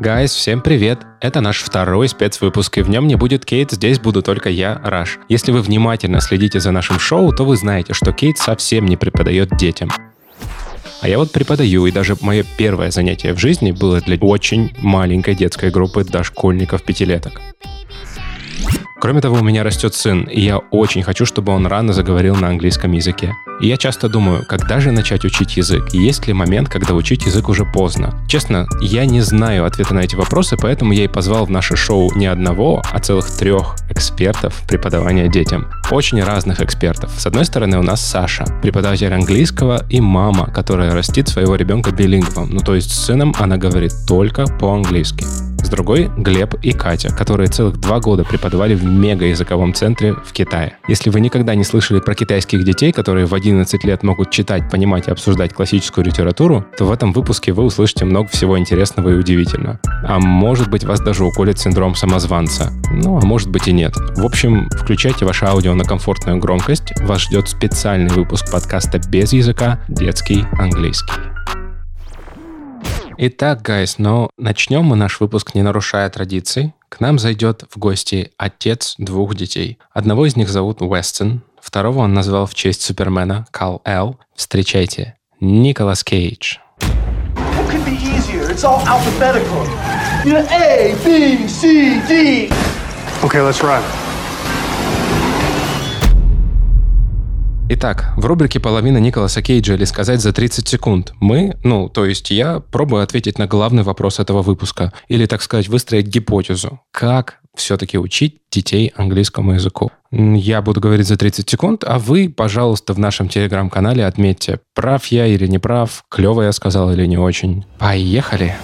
Guys, всем привет! Это наш второй спецвыпуск, и в нем не будет Кейт, здесь буду только я, Раш. Если вы внимательно следите за нашим шоу, то вы знаете, что Кейт совсем не преподает детям. А я вот преподаю, и даже мое первое занятие в жизни было для очень маленькой детской группы дошкольников-пятилеток. Кроме того, у меня растет сын, и я очень хочу, чтобы он рано заговорил на английском языке. И я часто думаю, когда же начать учить язык? Есть ли момент, когда учить язык уже поздно? Честно, я не знаю ответа на эти вопросы, поэтому я и позвал в наше шоу не одного, а целых трех экспертов преподавания детям. Очень разных экспертов. С одной стороны, у нас Саша, преподаватель английского, и мама, которая растит своего ребенка билингвом. Ну, то есть с сыном она говорит только по-английски. С другой — Глеб и Катя, которые целых два года преподавали в мега-языковом центре в Китае. Если вы никогда не слышали про китайских детей, которые в 11 лет могут читать, понимать и обсуждать классическую литературу, то в этом выпуске вы услышите много всего интересного и удивительного. А может быть, вас даже уколет синдром самозванца. Ну, а может быть и нет. В общем, включайте ваше аудио на комфортную громкость. Вас ждет специальный выпуск подкаста без языка «Детский английский». Итак, гайс, но начнем мы наш выпуск, не нарушая традиций. К нам зайдет в гости отец двух детей. Одного из них зовут Уэстон, второго он назвал в честь Супермена Кал Эл. Встречайте, Николас Кейдж. Okay, let's run. Итак, в рубрике «Половина Николаса Кейджа» или «Сказать за 30 секунд» мы, ну, то есть я пробую ответить на главный вопрос этого выпуска. Или, так сказать, выстроить гипотезу. Как все-таки учить детей английскому языку? Я буду говорить за 30 секунд, а вы, пожалуйста, в нашем телеграм-канале отметьте, прав я или не прав, клево я сказал или не очень. Поехали!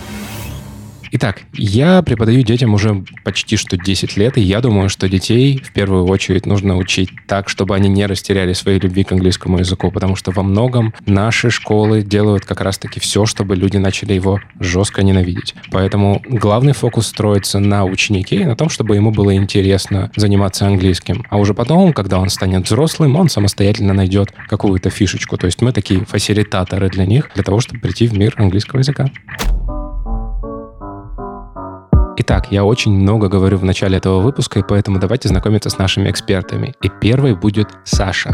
Итак, я преподаю детям уже почти что 10 лет, и я думаю, что детей в первую очередь нужно учить так, чтобы они не растеряли своей любви к английскому языку, потому что во многом наши школы делают как раз-таки все, чтобы люди начали его жестко ненавидеть. Поэтому главный фокус строится на ученике на том, чтобы ему было интересно заниматься английским. А уже потом, когда он станет взрослым, он самостоятельно найдет какую-то фишечку. То есть мы такие фасилитаторы для них, для того, чтобы прийти в мир английского языка. Итак, я очень много говорю в начале этого выпуска, и поэтому давайте знакомиться с нашими экспертами. И первой будет Саша.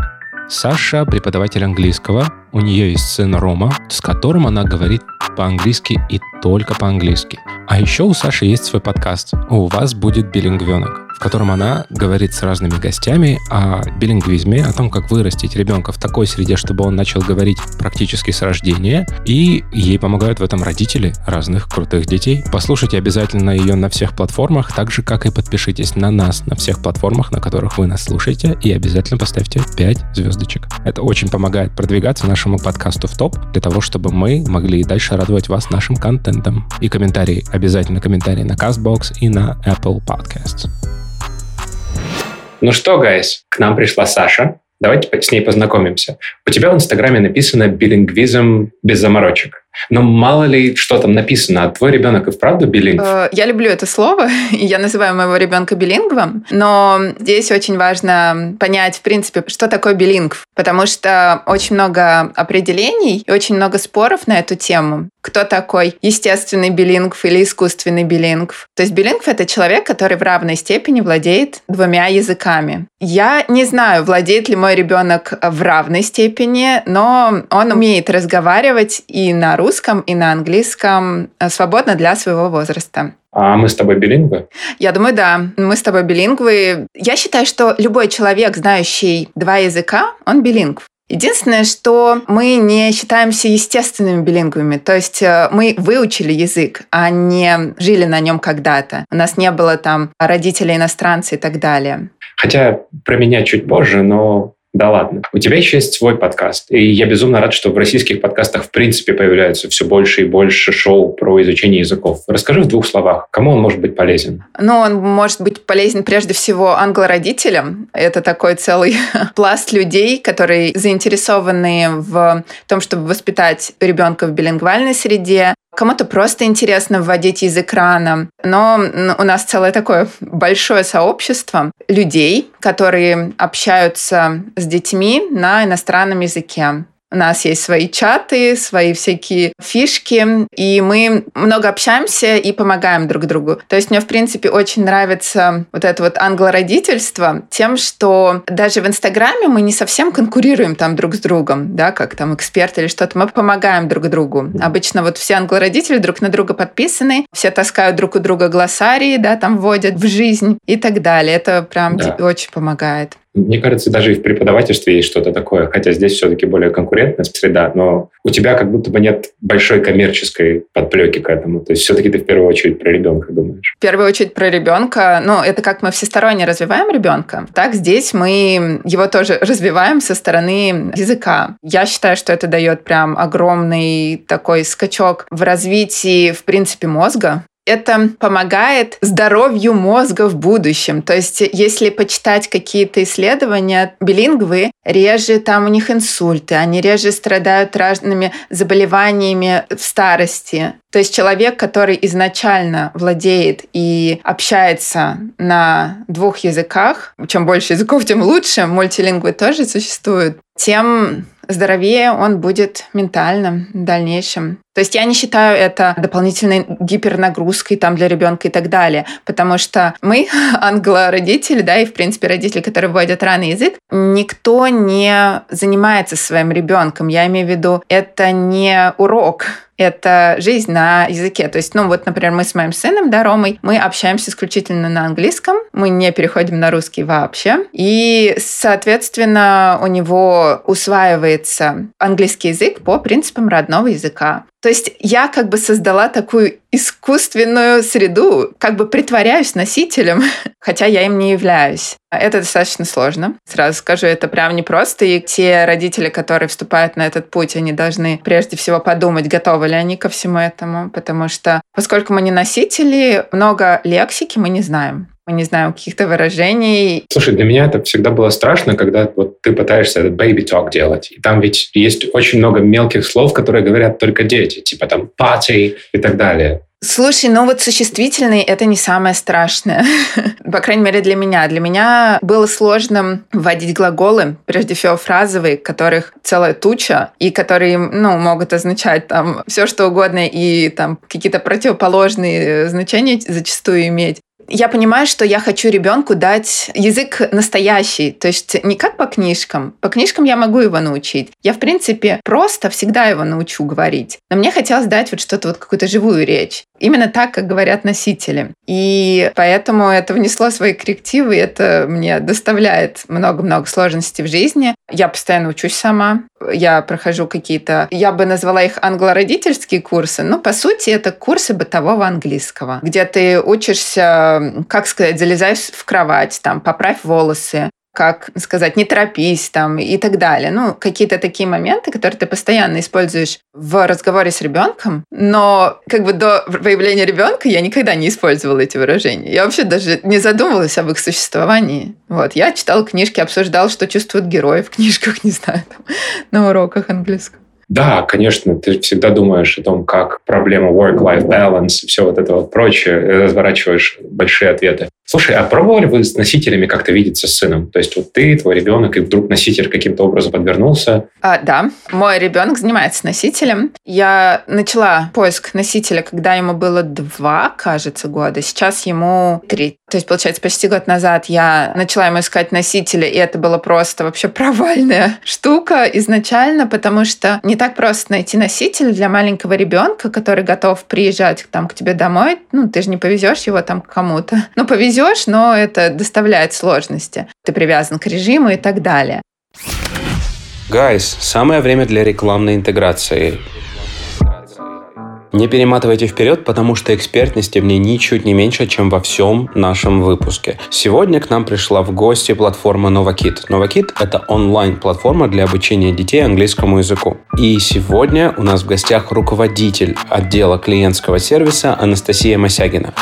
Саша – преподаватель английского. У нее есть сын Рома, с которым она говорит по-английски и только по-английски. А еще у Саши есть свой подкаст «У вас будет билингвенок», в котором она говорит с разными гостями о билингвизме, о том, как вырастить ребенка в такой среде, чтобы он начал говорить практически с рождения, и ей помогают в этом родители разных крутых детей. Послушайте обязательно ее на всех платформах, так же, как и подпишитесь на нас на всех платформах, на которых вы нас слушаете, и обязательно поставьте 5 звездочек. Это очень помогает продвигаться нашему подкасту в топ, для того, чтобы мы могли и дальше радовать вас нашим контентом. И комментарии, обязательно комментарии на CastBox и на Apple Podcasts. Ну что, гайс, к нам пришла Саша. Давайте с ней познакомимся. У тебя в Инстаграме написано «билингвизм без заморочек». Но мало ли, что там написано, а твой ребенок и вправду билингв? Э, я люблю это слово, и я называю моего ребенка билингвом, но здесь очень важно понять, в принципе, что такое билингв, потому что очень много определений и очень много споров на эту тему. Кто такой естественный билингв или искусственный билингв? То есть билингв — это человек, который в равной степени владеет двумя языками. Я не знаю, владеет ли мой ребенок в равной степени, но он умеет разговаривать и на русском, и на английском э, свободно для своего возраста. А мы с тобой билингвы? Я думаю, да. Мы с тобой билингвы. Я считаю, что любой человек, знающий два языка, он билингв. Единственное, что мы не считаемся естественными билингвами, то есть э, мы выучили язык, а не жили на нем когда-то. У нас не было там родителей иностранцы и так далее. Хотя про меня чуть позже, но да ладно. У тебя еще есть свой подкаст. И я безумно рад, что в российских подкастах в принципе появляются все больше и больше шоу про изучение языков. Расскажи в двух словах, кому он может быть полезен? Ну, он может быть полезен прежде всего англородителям. Это такой целый пласт людей, которые заинтересованы в том, чтобы воспитать ребенка в билингвальной среде, Кому-то просто интересно вводить язык рано, но у нас целое такое большое сообщество людей, которые общаются с детьми на иностранном языке. У нас есть свои чаты, свои всякие фишки, и мы много общаемся и помогаем друг другу. То есть мне, в принципе, очень нравится вот это вот англородительство тем, что даже в Инстаграме мы не совсем конкурируем там друг с другом, да, как там эксперт или что-то. Мы помогаем друг другу. Обычно вот все англородители друг на друга подписаны, все таскают друг у друга глоссарии, да, там вводят в жизнь и так далее. Это прям да. очень помогает. Мне кажется, даже и в преподавательстве есть что-то такое, хотя здесь все-таки более конкурентная среда, но у тебя как будто бы нет большой коммерческой подплеки к этому. То есть все-таки ты в первую очередь про ребенка думаешь. В первую очередь про ребенка. Ну, это как мы всесторонне развиваем ребенка, так здесь мы его тоже развиваем со стороны языка. Я считаю, что это дает прям огромный такой скачок в развитии, в принципе, мозга, это помогает здоровью мозга в будущем. То есть, если почитать какие-то исследования, билингвы реже там у них инсульты, они реже страдают разными заболеваниями в старости. То есть человек, который изначально владеет и общается на двух языках, чем больше языков, тем лучше, мультилингвы тоже существуют, тем здоровее он будет ментально в дальнейшем. То есть я не считаю это дополнительной гипернагрузкой там для ребенка и так далее, потому что мы, англо-родители, да, и в принципе родители, которые вводят ранний язык, никто не занимается своим ребенком. Я имею в виду, это не урок, это жизнь на языке. То есть, ну вот, например, мы с моим сыном, да, Ромой, мы общаемся исключительно на английском, мы не переходим на русский вообще. И, соответственно, у него усваивается английский язык по принципам родного языка. То есть я как бы создала такую искусственную среду, как бы притворяюсь носителем, хотя я им не являюсь. Это достаточно сложно. Сразу скажу, это прям непросто. И те родители, которые вступают на этот путь, они должны прежде всего подумать, готовы ли они ко всему этому. Потому что, поскольку мы не носители, много лексики мы не знаем не знаем каких-то выражений. Слушай, для меня это всегда было страшно, когда вот ты пытаешься этот baby talk делать. И там ведь есть очень много мелких слов, которые говорят только дети, типа там party и так далее. Слушай, ну вот существительный — это не самое страшное. По крайней мере, для меня. Для меня было сложно вводить глаголы, прежде всего фразовые, которых целая туча, и которые, ну, могут означать там все что угодно, и там какие-то противоположные значения зачастую иметь я понимаю, что я хочу ребенку дать язык настоящий, то есть не как по книжкам. По книжкам я могу его научить. Я, в принципе, просто всегда его научу говорить. Но мне хотелось дать вот что-то, вот какую-то живую речь. Именно так, как говорят носители. И поэтому это внесло свои коррективы, и это мне доставляет много-много сложностей в жизни. Я постоянно учусь сама. Я прохожу какие-то, я бы назвала их англородительские курсы, но по сути это курсы бытового английского, где ты учишься, как сказать, залезай в кровать, там, поправь волосы, как сказать, не торопись там и так далее. Ну, какие-то такие моменты, которые ты постоянно используешь в разговоре с ребенком, но как бы до появления ребенка я никогда не использовала эти выражения. Я вообще даже не задумывалась об их существовании. Вот, я читала книжки, обсуждала, что чувствуют герои в книжках, не знаю, там, на уроках английского. Да, конечно, ты всегда думаешь о том, как проблема work-life balance, все вот это вот прочее, разворачиваешь большие ответы. Слушай, а пробовали вы с носителями как-то видеться с сыном? То есть вот ты, твой ребенок, и вдруг носитель каким-то образом подвернулся? А, да, мой ребенок занимается носителем. Я начала поиск носителя, когда ему было два, кажется, года. Сейчас ему три. То есть, получается, почти год назад я начала ему искать носителя, и это было просто вообще провальная штука изначально, потому что не так просто найти носителя для маленького ребенка, который готов приезжать там к тебе домой. Ну, ты же не повезешь его там к кому-то. Ну, повезешь везешь, но это доставляет сложности. Ты привязан к режиму и так далее. Гайс, самое время для рекламной интеграции. Не перематывайте вперед, потому что экспертности мне ничуть не меньше, чем во всем нашем выпуске. Сегодня к нам пришла в гости платформа Novakit. Novakit — это онлайн-платформа для обучения детей английскому языку. И сегодня у нас в гостях руководитель отдела клиентского сервиса Анастасия Масягина.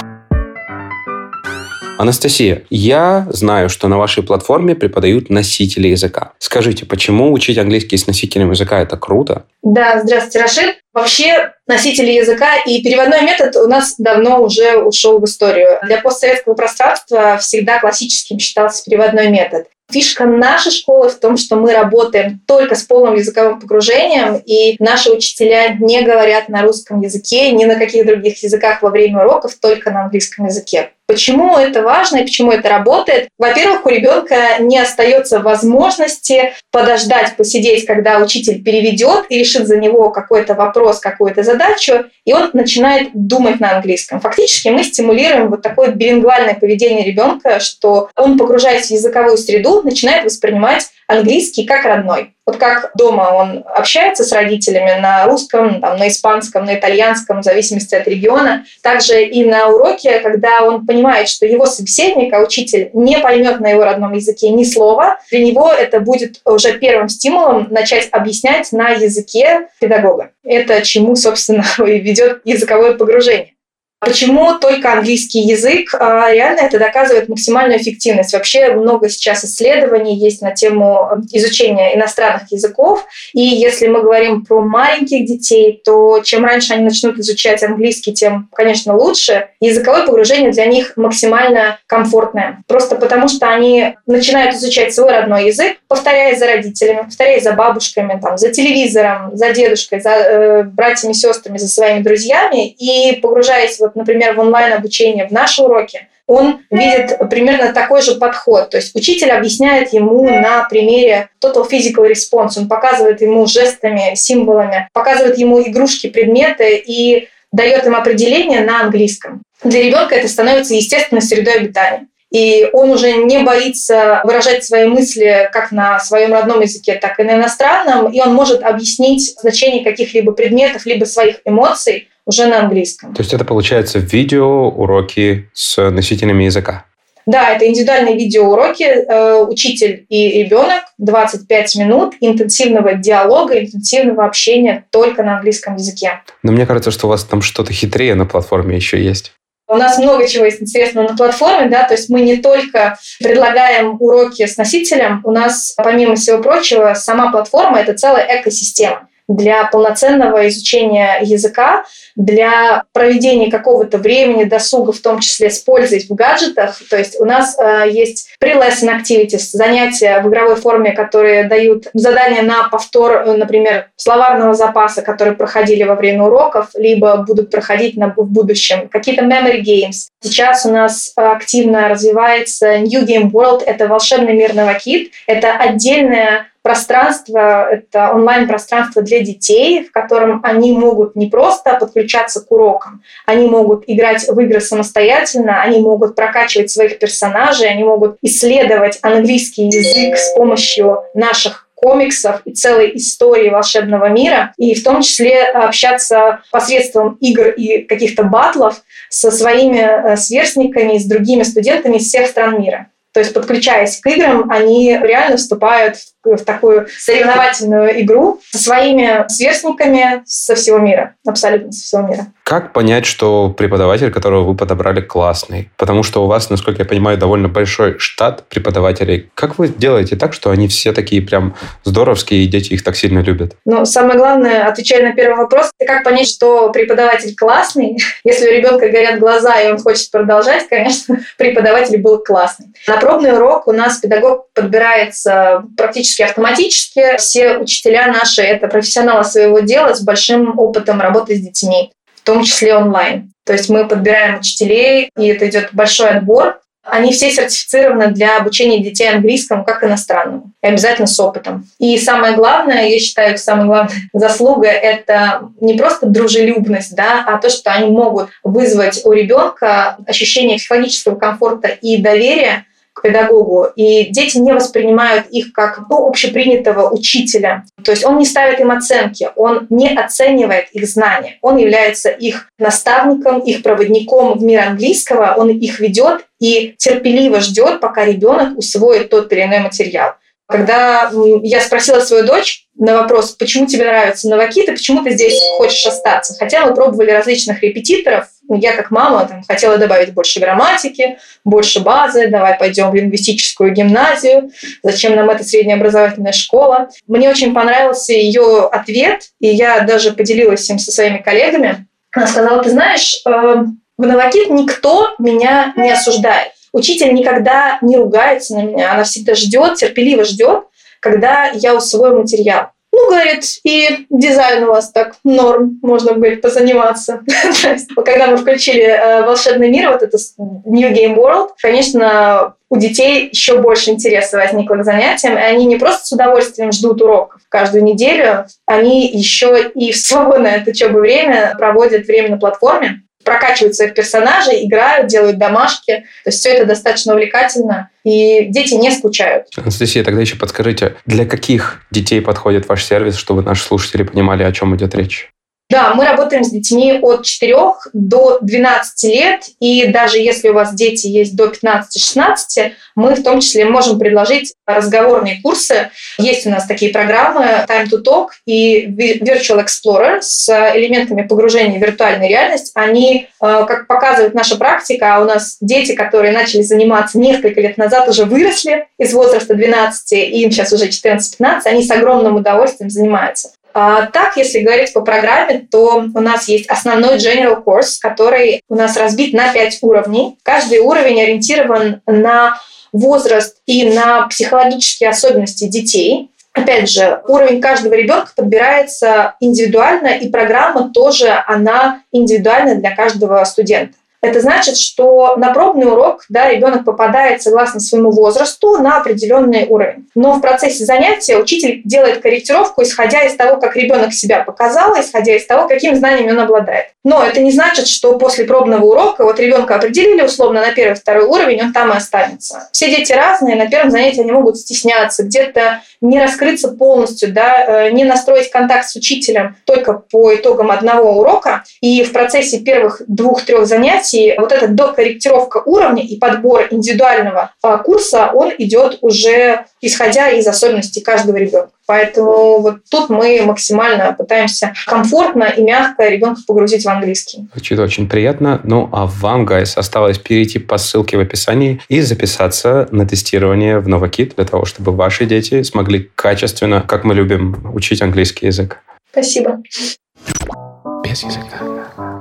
Анастасия, я знаю, что на вашей платформе преподают носители языка. Скажите, почему учить английский с носителем языка это круто? Да, здравствуйте, Рашид. Вообще носители языка и переводной метод у нас давно уже ушел в историю. Для постсоветского пространства всегда классическим считался переводной метод. Фишка нашей школы в том, что мы работаем только с полным языковым погружением, и наши учителя не говорят на русском языке, ни на каких других языках во время уроков, только на английском языке. Почему это важно и почему это работает? Во-первых, у ребенка не остается возможности подождать, посидеть, когда учитель переведет и решит за него какой-то вопрос, какую-то задачу, и он начинает думать на английском. Фактически мы стимулируем вот такое билингвальное поведение ребенка, что он, погружаясь в языковую среду, начинает воспринимать английский как родной. Вот как дома он общается с родителями на русском, там, на испанском, на итальянском, в зависимости от региона. Также и на уроке, когда он понимает, что его собеседник, а учитель, не поймет на его родном языке ни слова, для него это будет уже первым стимулом начать объяснять на языке педагога. Это чему, собственно, и ведет языковое погружение. Почему только английский язык? А, реально это доказывает максимальную эффективность. Вообще много сейчас исследований есть на тему изучения иностранных языков. И если мы говорим про маленьких детей, то чем раньше они начнут изучать английский, тем, конечно, лучше. Языковое погружение для них максимально комфортное. Просто потому что они начинают изучать свой родной язык, повторяя за родителями, повторяя за бабушками, там, за телевизором, за дедушкой, за э, братьями, сестрами, за своими друзьями и погружаясь в вот, например, в онлайн-обучение, в наши уроки, он видит примерно такой же подход. То есть учитель объясняет ему на примере Total Physical Response. Он показывает ему жестами, символами, показывает ему игрушки, предметы и дает им определение на английском. Для ребенка это становится естественной средой обитания. И он уже не боится выражать свои мысли как на своем родном языке, так и на иностранном. И он может объяснить значение каких-либо предметов, либо своих эмоций уже на английском. То есть это получается видео уроки с носителями языка? Да, это индивидуальные видеоуроки, э, учитель и ребенок, 25 минут интенсивного диалога, интенсивного общения только на английском языке. Но мне кажется, что у вас там что-то хитрее на платформе еще есть. У нас много чего есть интересного на платформе, да, то есть мы не только предлагаем уроки с носителем, у нас, помимо всего прочего, сама платформа — это целая экосистема для полноценного изучения языка, для проведения какого-то времени, досуга, в том числе с пользой в гаджетах. То есть у нас э, есть pre-lesson activities, занятия в игровой форме, которые дают задания на повтор, э, например, словарного запаса, которые проходили во время уроков, либо будут проходить на, в будущем. Какие-то memory games. Сейчас у нас активно развивается New Game World. Это волшебный мир Новокит. Это отдельная пространство, это онлайн-пространство для детей, в котором они могут не просто подключаться к урокам, они могут играть в игры самостоятельно, они могут прокачивать своих персонажей, они могут исследовать английский язык с помощью наших комиксов и целой истории волшебного мира, и в том числе общаться посредством игр и каких-то батлов со своими э, сверстниками и с другими студентами из всех стран мира. То есть, подключаясь к играм, они реально вступают в, в такую соревновательную игру со своими сверстниками со всего мира, абсолютно со всего мира. Как понять, что преподаватель, которого вы подобрали, классный? Потому что у вас, насколько я понимаю, довольно большой штат преподавателей. Как вы делаете так, что они все такие прям здоровские, и дети их так сильно любят? Ну, самое главное, отвечая на первый вопрос, как понять, что преподаватель классный? Если у ребенка горят глаза, и он хочет продолжать, конечно, преподаватель был классный. На пробный урок у нас педагог подбирается практически автоматически. Все учителя наши — это профессионалы своего дела с большим опытом работы с детьми том числе онлайн. То есть мы подбираем учителей, и это идет большой отбор. Они все сертифицированы для обучения детей английскому как иностранному. И обязательно с опытом. И самое главное, я считаю, самая главная заслуга — это не просто дружелюбность, да, а то, что они могут вызвать у ребенка ощущение психологического комфорта и доверия педагогу, и дети не воспринимают их как ну, общепринятого учителя. То есть он не ставит им оценки, он не оценивает их знания, он является их наставником, их проводником в мир английского, он их ведет и терпеливо ждет, пока ребенок усвоит тот или иной материал. Когда я спросила свою дочь на вопрос, почему тебе нравится Новокит и почему ты здесь хочешь остаться, хотя мы пробовали различных репетиторов, я как мама там, хотела добавить больше грамматики, больше базы, давай пойдем в лингвистическую гимназию, зачем нам эта среднеобразовательная школа. Мне очень понравился ее ответ, и я даже поделилась им со своими коллегами. Она сказала, ты знаешь, э, в Новокит никто меня не осуждает. учитель никогда не ругается на меня, она всегда ждет, терпеливо ждет, когда я усвою материал. Ну, говорит, и дизайн у вас так норм, можно, говорит, позаниматься. Когда мы включили э, «Волшебный мир», вот это New Game World, конечно, у детей еще больше интереса возникло к занятиям, и они не просто с удовольствием ждут уроков каждую неделю, они еще и в свободное от учебы время проводят время на платформе, прокачивают своих персонажей, играют, делают домашки. То есть все это достаточно увлекательно, и дети не скучают. Анастасия, тогда еще подскажите, для каких детей подходит ваш сервис, чтобы наши слушатели понимали, о чем идет речь? Да, мы работаем с детьми от 4 до 12 лет, и даже если у вас дети есть до 15-16, мы в том числе можем предложить разговорные курсы. Есть у нас такие программы Time to Talk и Virtual Explorer с элементами погружения в виртуальную реальность. Они, э, как показывает наша практика, а у нас дети, которые начали заниматься несколько лет назад, уже выросли из возраста 12, и им сейчас уже 14-15, они с огромным удовольствием занимаются. А, так, если говорить по программе, то у нас есть основной general course, который у нас разбит на 5 уровней. Каждый уровень ориентирован на возраст и на психологические особенности детей. Опять же, уровень каждого ребенка подбирается индивидуально, и программа тоже, она индивидуальна для каждого студента. Это значит, что на пробный урок да, ребенок попадает согласно своему возрасту на определенный уровень. Но в процессе занятия учитель делает корректировку, исходя из того, как ребенок себя показал, исходя из того, какими знаниями он обладает. Но это не значит, что после пробного урока вот ребенка определили условно на первый, второй уровень, он там и останется. Все дети разные, на первом занятии они могут стесняться, где-то не раскрыться полностью, да, э, не настроить контакт с учителем только по итогам одного урока. И в процессе первых двух-трех занятий вот эта докорректировка уровня и подбор индивидуального а, курса, он идет уже исходя из особенностей каждого ребенка. Поэтому вот тут мы максимально пытаемся комфортно и мягко ребенка погрузить в английский. Звучит очень приятно. Ну, а вам, гайс, осталось перейти по ссылке в описании и записаться на тестирование в Новокит для того, чтобы ваши дети смогли качественно, как мы любим, учить английский язык. Спасибо. Без языка.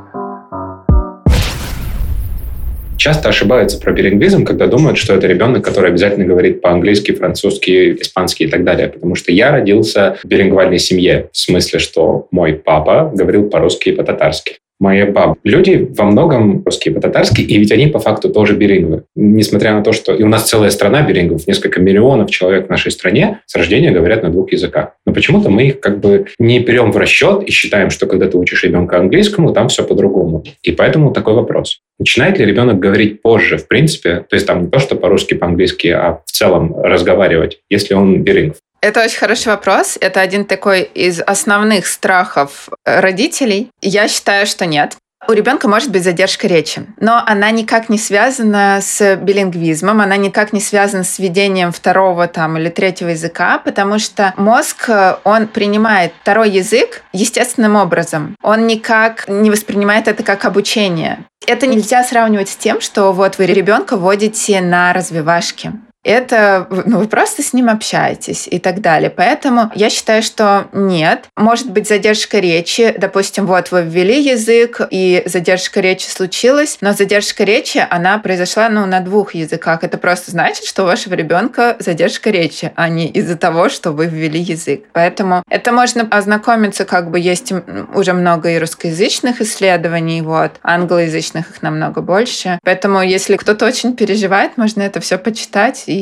Часто ошибаются про билингвизм, когда думают, что это ребенок, который обязательно говорит по-английски, французски, испански и так далее. Потому что я родился в билингвальной семье, в смысле, что мой папа говорил по-русски и по-татарски моя баба. Люди во многом русские по-татарски, и ведь они по факту тоже билингвы. Несмотря на то, что и у нас целая страна билингвов, несколько миллионов человек в нашей стране с рождения говорят на двух языках. Но почему-то мы их как бы не берем в расчет и считаем, что когда ты учишь ребенка английскому, там все по-другому. И поэтому такой вопрос. Начинает ли ребенок говорить позже, в принципе, то есть там не то, что по-русски, по-английски, а в целом разговаривать, если он билингв? Это очень хороший вопрос. Это один такой из основных страхов родителей. Я считаю, что нет. У ребенка может быть задержка речи, но она никак не связана с билингвизмом, она никак не связана с введением второго там, или третьего языка, потому что мозг, он принимает второй язык естественным образом. Он никак не воспринимает это как обучение. Это нельзя сравнивать с тем, что вот вы ребенка вводите на развивашки это ну, вы просто с ним общаетесь и так далее. Поэтому я считаю, что нет. Может быть задержка речи. Допустим, вот вы ввели язык, и задержка речи случилась, но задержка речи, она произошла ну, на двух языках. Это просто значит, что у вашего ребенка задержка речи, а не из-за того, что вы ввели язык. Поэтому это можно ознакомиться, как бы есть уже много и русскоязычных исследований, вот, англоязычных их намного больше. Поэтому если кто-то очень переживает, можно это все почитать и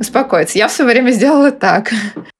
успокоиться. Я все время сделала так.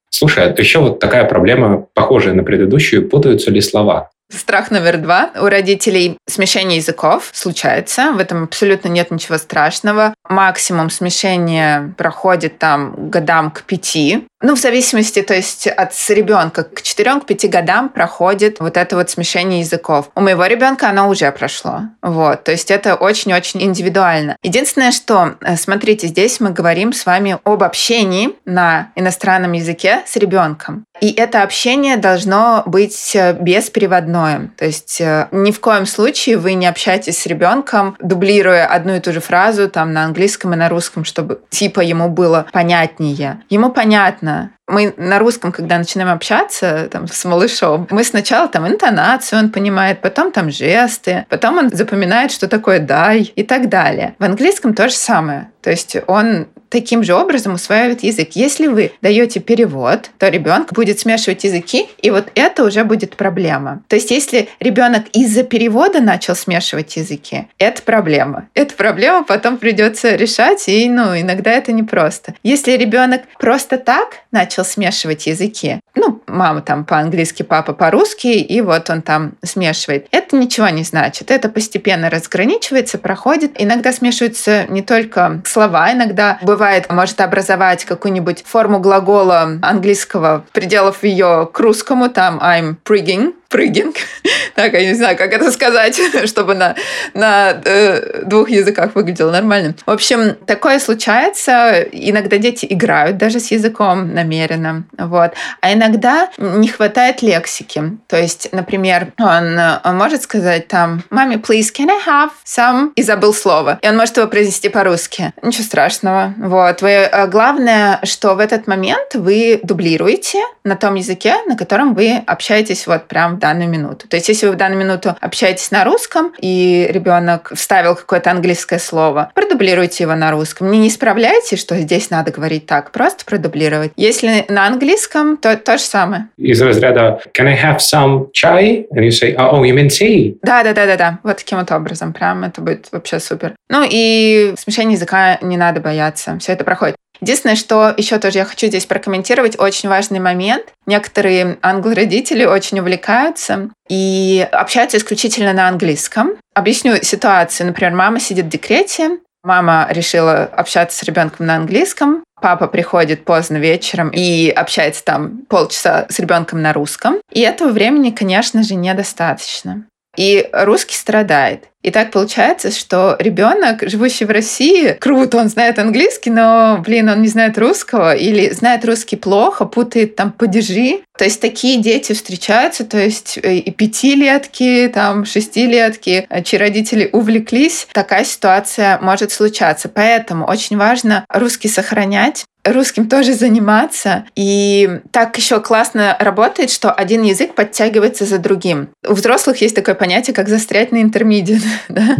Слушай, а еще вот такая проблема, похожая на предыдущую, путаются ли слова? Страх номер два. У родителей смешение языков случается. В этом абсолютно нет ничего страшного. Максимум смешения проходит там годам к пяти. Ну, в зависимости, то есть от ребенка к 4-5 годам проходит вот это вот смешение языков. У моего ребенка оно уже прошло. Вот, то есть это очень-очень индивидуально. Единственное, что, э, смотрите, здесь мы говорим с вами об общении на иностранном языке с ребенком. И это общение должно быть э, беспереводное. То есть э, ни в коем случае вы не общаетесь с ребенком, дублируя одну и ту же фразу там на английском и на русском, чтобы типа ему было понятнее. Ему понятно, понятно. Мы на русском, когда начинаем общаться там, с малышом, мы сначала там интонацию он понимает, потом там жесты, потом он запоминает, что такое «дай» и так далее. В английском то же самое. То есть он таким же образом усваивает язык. Если вы даете перевод, то ребенок будет смешивать языки, и вот это уже будет проблема. То есть если ребенок из-за перевода начал смешивать языки, это проблема. Эта проблема потом придется решать, и ну, иногда это непросто. Если ребенок просто так начал смешивать языки, ну, мама там по-английски, папа по-русски, и вот он там смешивает, это ничего не значит. Это постепенно разграничивается, проходит. Иногда смешиваются не только слова, иногда бывает бывает, может образовать какую-нибудь форму глагола английского, пределов ее к русскому, там I'm prigging, прыгинг. так, я не знаю, как это сказать, чтобы на, на э, двух языках выглядело нормально. В общем, такое случается. Иногда дети играют даже с языком намеренно. Вот. А иногда не хватает лексики. То есть, например, он, он может сказать там, маме, please, can I have some? И забыл слово. И он может его произнести по-русски. Ничего страшного. Вот. Вы, э, главное, что в этот момент вы дублируете на том языке, на котором вы общаетесь вот прям данную минуту. То есть, если вы в данную минуту общаетесь на русском, и ребенок вставил какое-то английское слово, продублируйте его на русском. Не, не исправляйте, что здесь надо говорить так, просто продублировать. Если на английском, то то же самое. Из разряда «Can I have some chai?» And you say «Oh, you mean tea?» Да-да-да-да-да. Вот таким вот образом. Прям это будет вообще супер. Ну и смешение языка не надо бояться. Все это проходит. Единственное, что еще тоже я хочу здесь прокомментировать, очень важный момент. Некоторые англо-родители очень увлекаются и общаются исключительно на английском. Объясню ситуацию. Например, мама сидит в декрете, Мама решила общаться с ребенком на английском. Папа приходит поздно вечером и общается там полчаса с ребенком на русском. И этого времени, конечно же, недостаточно и русский страдает. И так получается, что ребенок, живущий в России, круто, он знает английский, но, блин, он не знает русского или знает русский плохо, путает там падежи. То есть такие дети встречаются, то есть э, и пятилетки, там, шестилетки, э, чьи родители увлеклись, такая ситуация может случаться. Поэтому очень важно русский сохранять, русским тоже заниматься. И так еще классно работает, что один язык подтягивается за другим. У взрослых есть такое понятие, как застрять на интермедиат. Да?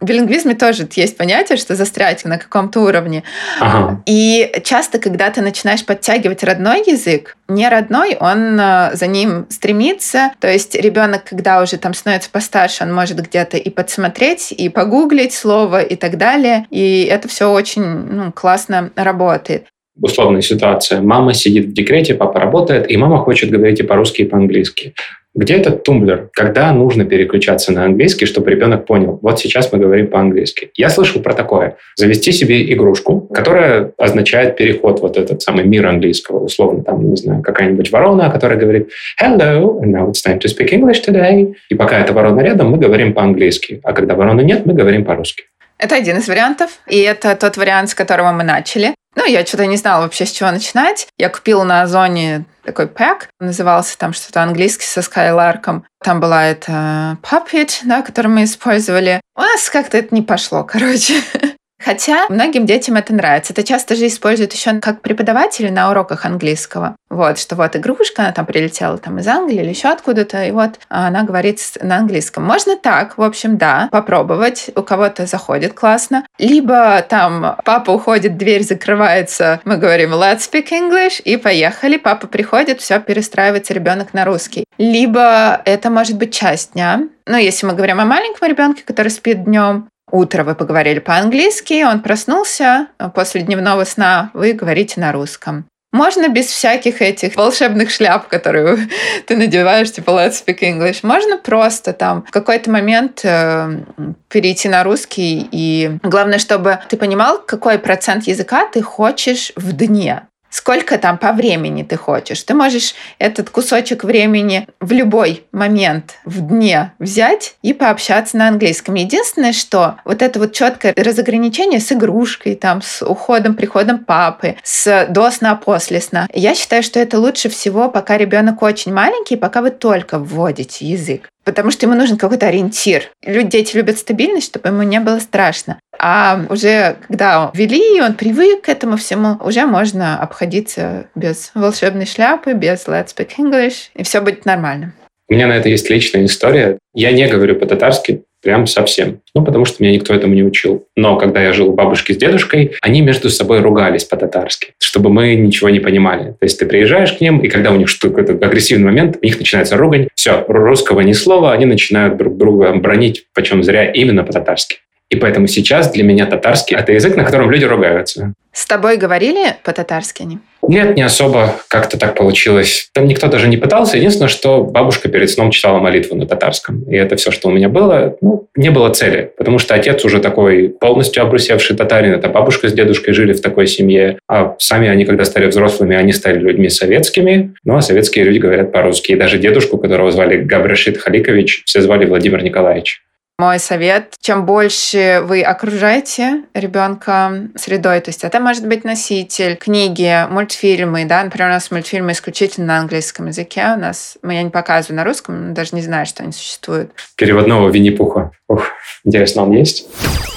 В билингвизме тоже есть понятие, что застрять на каком-то уровне. Ага. И часто, когда ты начинаешь подтягивать родной язык, не родной, он э, за ним стремится. То есть ребенок, когда уже там становится постарше, он может где-то и подсмотреть, и погуглить слово и так далее. И это все очень ну, классно работает условная ситуация. Мама сидит в декрете, папа работает, и мама хочет говорить и по-русски, и по-английски. Где этот тумблер? Когда нужно переключаться на английский, чтобы ребенок понял, вот сейчас мы говорим по-английски. Я слышал про такое. Завести себе игрушку, которая означает переход вот этот самый мир английского. Условно, там, не знаю, какая-нибудь ворона, которая говорит «Hello, and now it's time to speak English today». И пока эта ворона рядом, мы говорим по-английски. А когда вороны нет, мы говорим по-русски. Это один из вариантов. И это тот вариант, с которого мы начали. Ну, я что-то не знала вообще, с чего начинать. Я купила на Озоне такой пэк, назывался там что-то английский со Скайларком. Там была эта Puppet, да, которую мы использовали. У нас как-то это не пошло, короче. Хотя многим детям это нравится. Это часто же используют еще как преподаватели на уроках английского. Вот, что вот игрушка, она там прилетела там из Англии или еще откуда-то, и вот она говорит на английском. Можно так, в общем, да, попробовать. У кого-то заходит классно. Либо там папа уходит, дверь закрывается, мы говорим let's speak English, и поехали. Папа приходит, все, перестраивается ребенок на русский. Либо это может быть часть дня, ну, если мы говорим о маленьком ребенке, который спит днем, утро вы поговорили по-английски, он проснулся после дневного сна, вы говорите на русском. Можно без всяких этих волшебных шляп, которые ты надеваешь, типа let's speak English. Можно просто там в какой-то момент э, перейти на русский. И главное, чтобы ты понимал, какой процент языка ты хочешь в дне сколько там по времени ты хочешь. Ты можешь этот кусочек времени в любой момент в дне взять и пообщаться на английском. Единственное, что вот это вот четкое разограничение с игрушкой, там, с уходом, приходом папы, с до сна, после сна. Я считаю, что это лучше всего, пока ребенок очень маленький, пока вы только вводите язык потому что ему нужен какой-то ориентир. Люди, дети любят стабильность, чтобы ему не было страшно. А уже когда ввели, он привык к этому всему, уже можно обходиться без волшебной шляпы, без let's speak English, и все будет нормально. У меня на это есть личная история. Я не говорю по-татарски, Прям совсем. Ну, потому что меня никто этому не учил. Но когда я жил у бабушки с дедушкой, они между собой ругались по-татарски, чтобы мы ничего не понимали. То есть ты приезжаешь к ним, и когда у них что-то какой-то агрессивный момент, у них начинается ругань, все, русского ни слова, они начинают друг друга бронить, почем зря, именно по-татарски. И поэтому сейчас для меня татарский – это язык, на котором люди ругаются. С тобой говорили по-татарски они? Нет, не особо как-то так получилось. Там никто даже не пытался. Единственное, что бабушка перед сном читала молитву на татарском. И это все, что у меня было. Ну, не было цели. Потому что отец уже такой полностью обрусевший татарин. Это бабушка с дедушкой жили в такой семье. А сами они, когда стали взрослыми, они стали людьми советскими. Ну, а советские люди говорят по-русски. И даже дедушку, которого звали Габрашид Халикович, все звали Владимир Николаевич. Мой совет, чем больше вы окружаете ребенка средой, то есть это может быть носитель, книги, мультфильмы, да, например, у нас мультфильмы исключительно на английском языке, у нас, я не показываю на русском, даже не знаю, что они существуют. Переводного Винни-Пуха. Ух, интересно, он есть?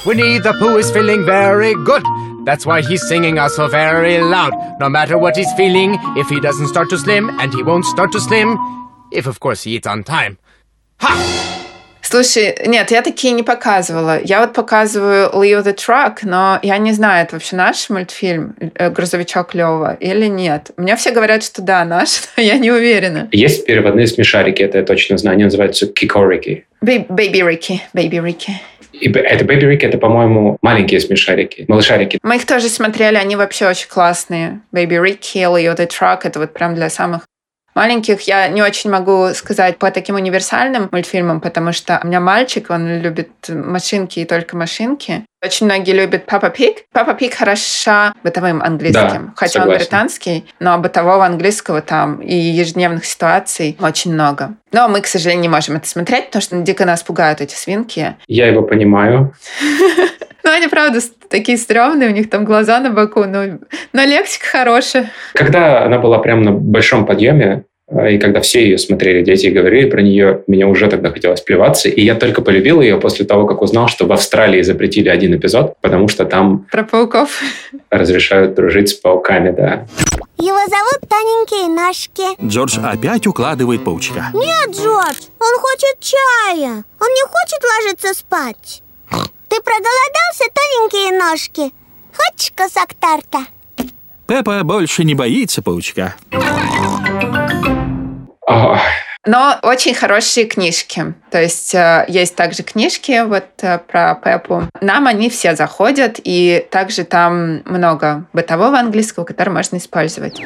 Winnie the Pooh is feeling very good. That's why he's singing us so very loud. No matter what he's feeling, if he doesn't start to slim, and he won't start to slim, if of course he eats on time. Ha! Слушай, нет, я такие не показывала. Я вот показываю Leo the Truck, но я не знаю, это вообще наш мультфильм э, «Грузовичок Лева» или нет. Мне все говорят, что да, наш, но я не уверена. Есть переводные смешарики, это я точно знаю. Они называются Кикорики. Бэйби Рики, Бэйби Рики. И это Baby Rick, это, по-моему, маленькие смешарики, малышарики. Мы их тоже смотрели, они вообще очень классные. Baby Ricky, Leo the Truck, это вот прям для самых Маленьких я не очень могу сказать по таким универсальным мультфильмам, потому что у меня мальчик, он любит машинки и только машинки. Очень многие любят Папа Пик. Папа Пик хороша бытовым английским, да, хотя согласен. он британский, но бытового английского там и ежедневных ситуаций очень много. Но мы, к сожалению, не можем это смотреть, потому что дико нас пугают эти свинки. Я его понимаю. Ну, они, правда, такие стрёмные, у них там глаза на боку, но, но лексика хорошая. Когда она была прям на большом подъеме, э, и когда все ее смотрели, дети говорили про нее, мне уже тогда хотелось плеваться. И я только полюбил ее после того, как узнал, что в Австралии запретили один эпизод, потому что там... Про пауков. Разрешают дружить с пауками, да. Его зовут Тоненькие ножки. Джордж опять укладывает паучка. Нет, Джордж, он хочет чая. Он не хочет ложиться спать. Ты проголодался, тоненькие ножки? Хочешь кусок торта? Пеппа больше не боится паучка. Но очень хорошие книжки. То есть э, есть также книжки вот э, про Пеппу. Нам они все заходят, и также там много бытового английского, который можно использовать.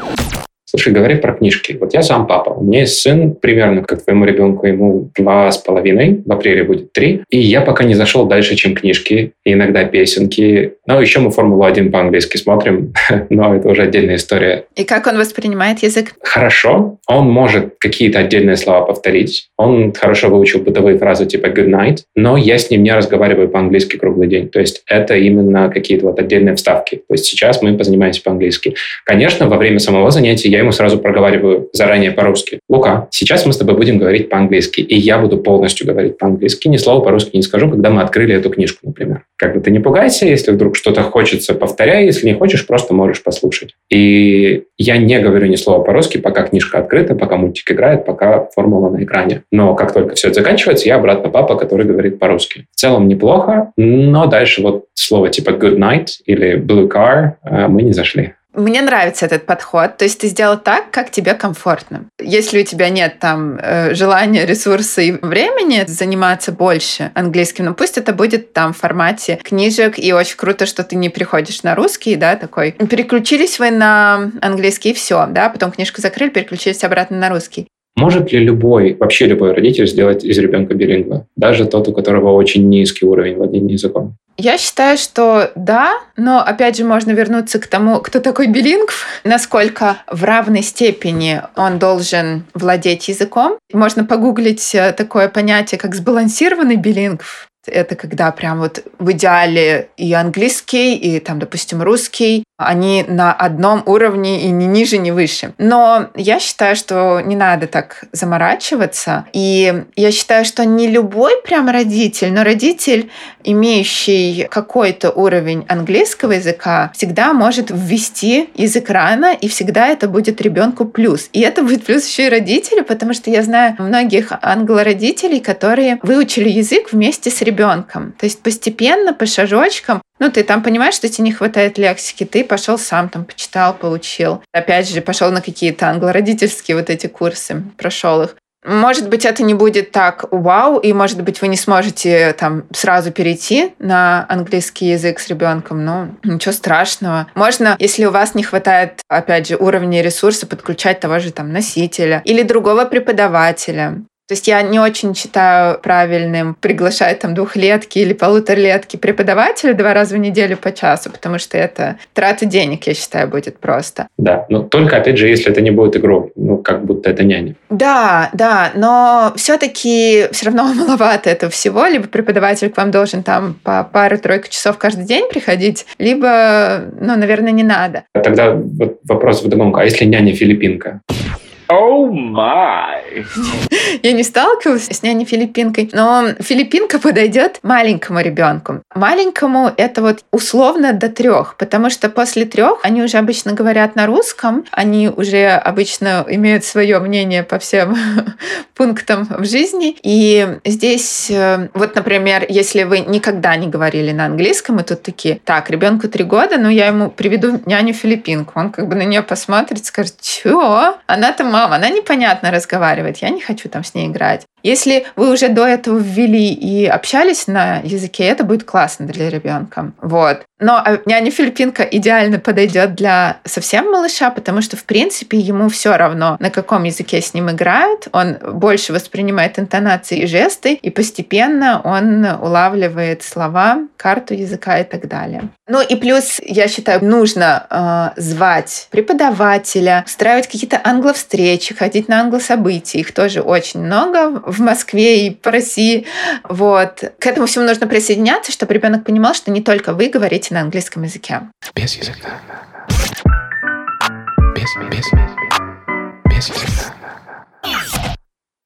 Слушай, говори про книжки. Вот я сам папа. У меня есть сын, примерно как твоему ребенку, ему два с половиной, в апреле будет три. И я пока не зашел дальше, чем книжки, и иногда песенки. Но еще мы Формулу-1 по-английски смотрим, но это уже отдельная история. И как он воспринимает язык? Хорошо. Он может какие-то отдельные слова повторить. Он хорошо выучил бытовые фразы типа good night, но я с ним не разговариваю по-английски круглый день. То есть это именно какие-то вот отдельные вставки. То есть сейчас мы позанимаемся по-английски. Конечно, во время самого занятия я ему сразу проговариваю заранее по-русски. Лука, сейчас мы с тобой будем говорить по-английски, и я буду полностью говорить по-английски, ни слова по-русски не скажу, когда мы открыли эту книжку, например. Как бы ты не пугайся, если вдруг что-то хочется, повторяй, если не хочешь, просто можешь послушать. И я не говорю ни слова по-русски, пока книжка открыта, пока мультик играет, пока формула на экране. Но как только все это заканчивается, я обратно папа, который говорит по-русски. В целом неплохо, но дальше вот слово типа good night или blue car э, мы не зашли. Мне нравится этот подход. То есть ты сделал так, как тебе комфортно. Если у тебя нет там э, желания, ресурса и времени заниматься больше английским, ну пусть это будет там в формате книжек. И очень круто, что ты не приходишь на русский, да, такой. Переключились вы на английский и все, да, потом книжку закрыли, переключились обратно на русский. Может ли любой, вообще любой родитель сделать из ребенка билингва? Даже тот, у которого очень низкий уровень владения языком? Я считаю, что да, но опять же можно вернуться к тому, кто такой билингв, насколько в равной степени он должен владеть языком. Можно погуглить э, такое понятие, как сбалансированный билингв. Это когда прям вот в идеале и английский, и там, допустим, русский, Они на одном уровне и ни ниже, ни выше. Но я считаю, что не надо так заморачиваться. И я считаю, что не любой прям родитель, но родитель, имеющий какой-то уровень английского языка, всегда может ввести из экрана, и всегда это будет ребенку плюс. И это будет плюс еще и родителю, потому что я знаю многих англородителей, которые выучили язык вместе с ребенком. То есть постепенно, по шажочкам, ну, ты там понимаешь, что тебе не хватает лексики, ты пошел сам там почитал, получил. Опять же, пошел на какие-то англородительские вот эти курсы, прошел их. Может быть, это не будет так вау, и, может быть, вы не сможете там сразу перейти на английский язык с ребенком, но ничего страшного. Можно, если у вас не хватает, опять же, уровня ресурса, подключать того же там носителя или другого преподавателя. То есть я не очень считаю правильным приглашать там двухлетки или полуторалетки преподавателя два раза в неделю по часу, потому что это трата денег, я считаю, будет просто. Да, но только, опять же, если это не будет игрой, ну, как будто это няня. Да, да, но все-таки все равно маловато этого всего. Либо преподаватель к вам должен там по пару-тройку часов каждый день приходить, либо, ну, наверное, не надо. Тогда вот вопрос в догонку. А если няня филиппинка? Oh my! Я не сталкивалась с няней филиппинкой, но филиппинка подойдет маленькому ребенку. Маленькому это вот условно до трех, потому что после трех они уже обычно говорят на русском, они уже обычно имеют свое мнение по всем пунктам в жизни. И здесь, э, вот, например, если вы никогда не говорили на английском, и тут такие, так, ребенку три года, но я ему приведу няню филиппинку, он как бы на нее посмотрит, скажет, чего? Она там мама, она непонятно разговаривает, я не хочу там с ней играть. Если вы уже до этого ввели и общались на языке, это будет классно для ребенка. Вот. Но а, няня филиппинка идеально подойдет для совсем малыша, потому что, в принципе, ему все равно, на каком языке с ним играют. Он больше воспринимает интонации и жесты, и постепенно он улавливает слова, карту языка и так далее. Ну и плюс, я считаю, нужно э, звать преподавателя, устраивать какие-то англовстречи, ходить на англособытия. Их тоже очень много в Москве и по России. Вот. К этому всему нужно присоединяться, чтобы ребенок понимал, что не только вы говорите на английском языке. Без языка. Без, без, без языка.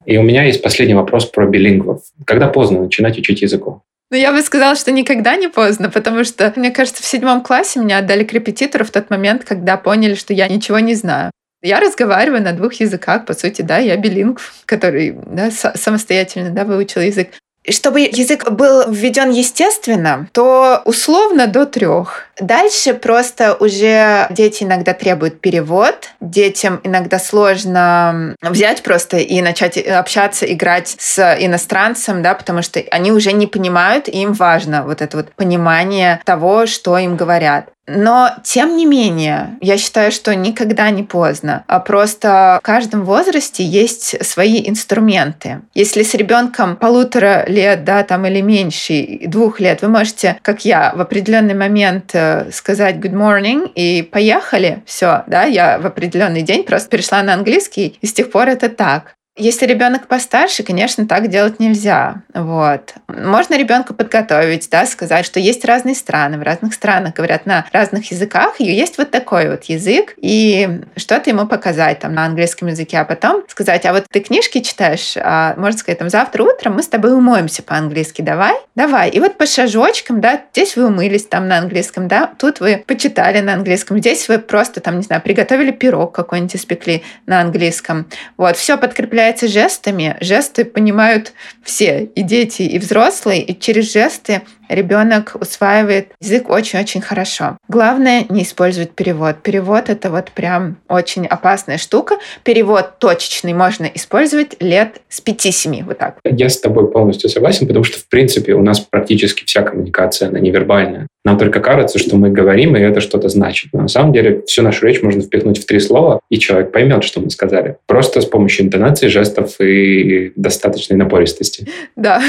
И у меня есть последний вопрос про билингвов. Когда поздно начинать учить языку? Ну, я бы сказала, что никогда не поздно, потому что, мне кажется, в седьмом классе меня отдали к репетитору в тот момент, когда поняли, что я ничего не знаю. Я разговариваю на двух языках, по сути, да, я билинг, который да, самостоятельно да, выучил язык. Чтобы язык был введен естественно, то условно до трех. Дальше просто уже дети иногда требуют перевод. Детям иногда сложно взять просто и начать общаться, играть с иностранцем, да, потому что они уже не понимают, и им важно вот это вот понимание того, что им говорят. Но, тем не менее, я считаю, что никогда не поздно. А просто в каждом возрасте есть свои инструменты. Если с ребенком полутора лет, да, там или меньше, двух лет, вы можете, как я, в определенный момент э, сказать good morning и поехали, все, да, я в определенный день просто перешла на английский, и с тех пор это так. Если ребенок постарше, конечно, так делать нельзя. Вот. Можно ребенка подготовить, да, сказать, что есть разные страны, в разных странах говорят на разных языках, и есть вот такой вот язык, и что-то ему показать там на английском языке, а потом сказать, а вот ты книжки читаешь, а, можно сказать, там завтра утром мы с тобой умоемся по-английски, давай, давай. И вот по шажочкам, да, здесь вы умылись там на английском, да, тут вы почитали на английском, здесь вы просто там, не знаю, приготовили пирог какой-нибудь, испекли на английском. Вот, все подкрепляется является жестами. Жесты понимают все, и дети, и взрослые, и через жесты ребенок усваивает язык очень-очень хорошо. Главное не использовать перевод. Перевод это вот прям очень опасная штука. Перевод точечный можно использовать лет с 5-7, вот так. Я с тобой полностью согласен, потому что, в принципе, у нас практически вся коммуникация, она невербальная. Нам только кажется, что мы говорим, и это что-то значит. Но на самом деле всю нашу речь можно впихнуть в три слова, и человек поймет, что мы сказали. Просто с помощью интонации, жестов и достаточной напористости. Да.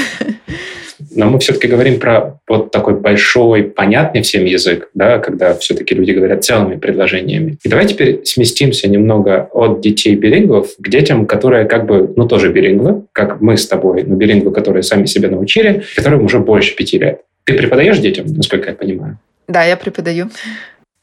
Но мы все-таки говорим про вот такой большой, понятный всем язык, да, когда все-таки люди говорят целыми предложениями. И давай теперь сместимся немного от детей билингвов к детям, которые как бы, ну, тоже билингвы, как мы с тобой, но билингвы, которые сами себя научили, которым уже больше пяти лет. Ты преподаешь детям, насколько я понимаю? Да, я преподаю.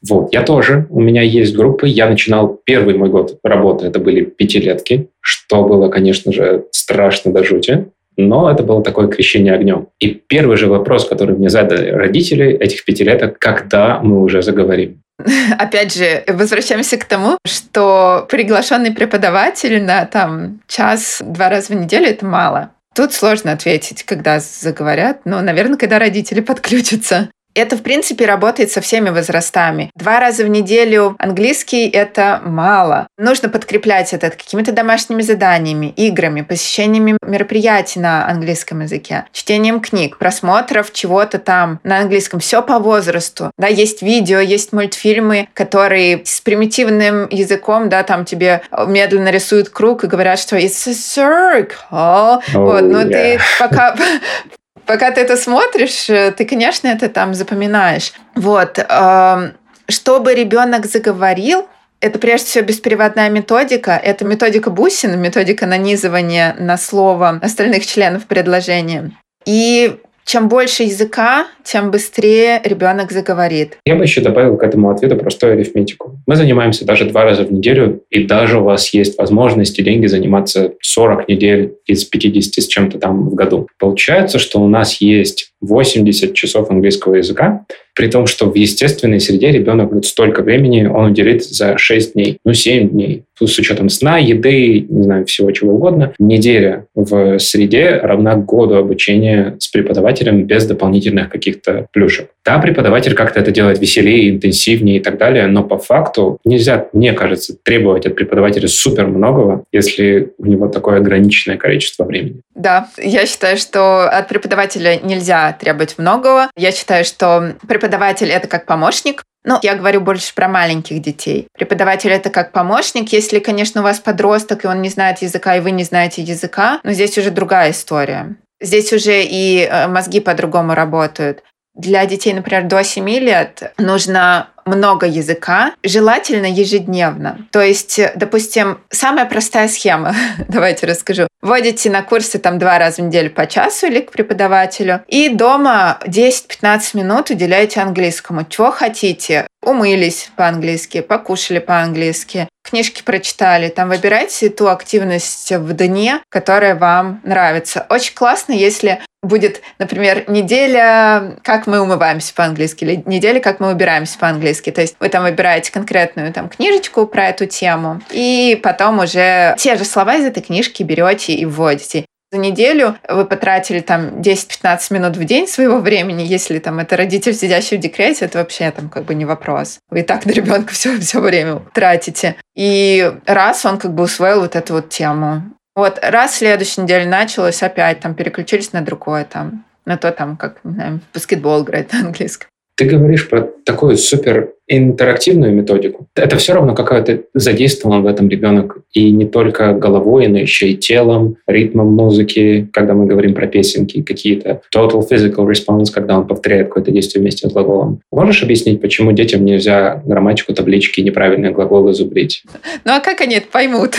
Вот, я тоже. У меня есть группы. Я начинал первый мой год работы, это были пятилетки, что было, конечно же, страшно до жути. Но это было такое крещение огнем. И первый же вопрос, который мне задали родители этих пятилеток, когда мы уже заговорим. Опять же, возвращаемся к тому, что приглашенный преподаватель на там час два раза в неделю это мало. Тут сложно ответить, когда заговорят, но, наверное, когда родители подключатся. Это, в принципе, работает со всеми возрастами. Два раза в неделю английский — это мало. Нужно подкреплять это какими-то домашними заданиями, играми, посещениями мероприятий на английском языке, чтением книг, просмотров чего-то там на английском. Все по возрасту. Да, есть видео, есть мультфильмы, которые с примитивным языком, да, там тебе медленно рисуют круг и говорят, что it's a circle. Oh, вот, но yeah. ты пока пока ты это смотришь, э, ты, конечно, это там запоминаешь. Вот. Эм, чтобы ребенок заговорил, это прежде всего бесприводная методика. Это методика бусин, методика нанизывания на слово остальных членов предложения. И чем больше языка, тем быстрее ребенок заговорит. Я бы еще добавил к этому ответу простую арифметику. Мы занимаемся даже два раза в неделю, и даже у вас есть возможность и деньги заниматься 40 недель из 50 с чем-то там в году. Получается, что у нас есть 80 часов английского языка, при том, что в естественной среде ребенок вот столько времени он уделит за 6 дней, ну 7 дней, с учетом сна, еды, не знаю, всего чего угодно. Неделя в среде равна году обучения с преподавателем без дополнительных каких-то плюшек. Да, преподаватель как-то это делает веселее, интенсивнее и так далее, но по факту нельзя, мне кажется, требовать от преподавателя супер многого, если у него такое ограниченное количество времени. Да, я считаю, что от преподавателя нельзя требовать многого. Я считаю, что преподаватель — это как помощник, ну, я говорю больше про маленьких детей. Преподаватель это как помощник. Если, конечно, у вас подросток, и он не знает языка, и вы не знаете языка, но здесь уже другая история. Здесь уже и э, мозги по-другому работают. Для детей, например, до 7 лет нужно много языка, желательно ежедневно. То есть, допустим, самая простая схема, давайте расскажу. Вводите на курсы там два раза в неделю по часу или к преподавателю, и дома 10-15 минут уделяете английскому. Чего хотите? Умылись по-английски, покушали по-английски, книжки прочитали. Там выбирайте ту активность в дне, которая вам нравится. Очень классно, если будет, например, неделя, как мы умываемся по-английски, или неделя, как мы убираемся по-английски. То есть вы там выбираете конкретную там книжечку про эту тему, и потом уже те же слова из этой книжки берете и вводите. За неделю вы потратили там 10-15 минут в день своего времени, если там это родитель, сидящий в декрете, это вообще там как бы не вопрос. Вы и так на ребенка все, все время тратите. И раз он как бы усвоил вот эту вот тему, вот раз следующей неделе началось, опять там переключились на другое там, на то там, как, не знаю, баскетбол играть на английском. Ты говоришь про такую супер интерактивную методику. Это все равно какая-то задействован в этом ребенок и не только головой, но еще и телом, ритмом музыки, когда мы говорим про песенки, какие-то total physical response, когда он повторяет какое-то действие вместе с глаголом. Можешь объяснить, почему детям нельзя грамматику, таблички, неправильные глаголы зубрить? Ну а как они это поймут?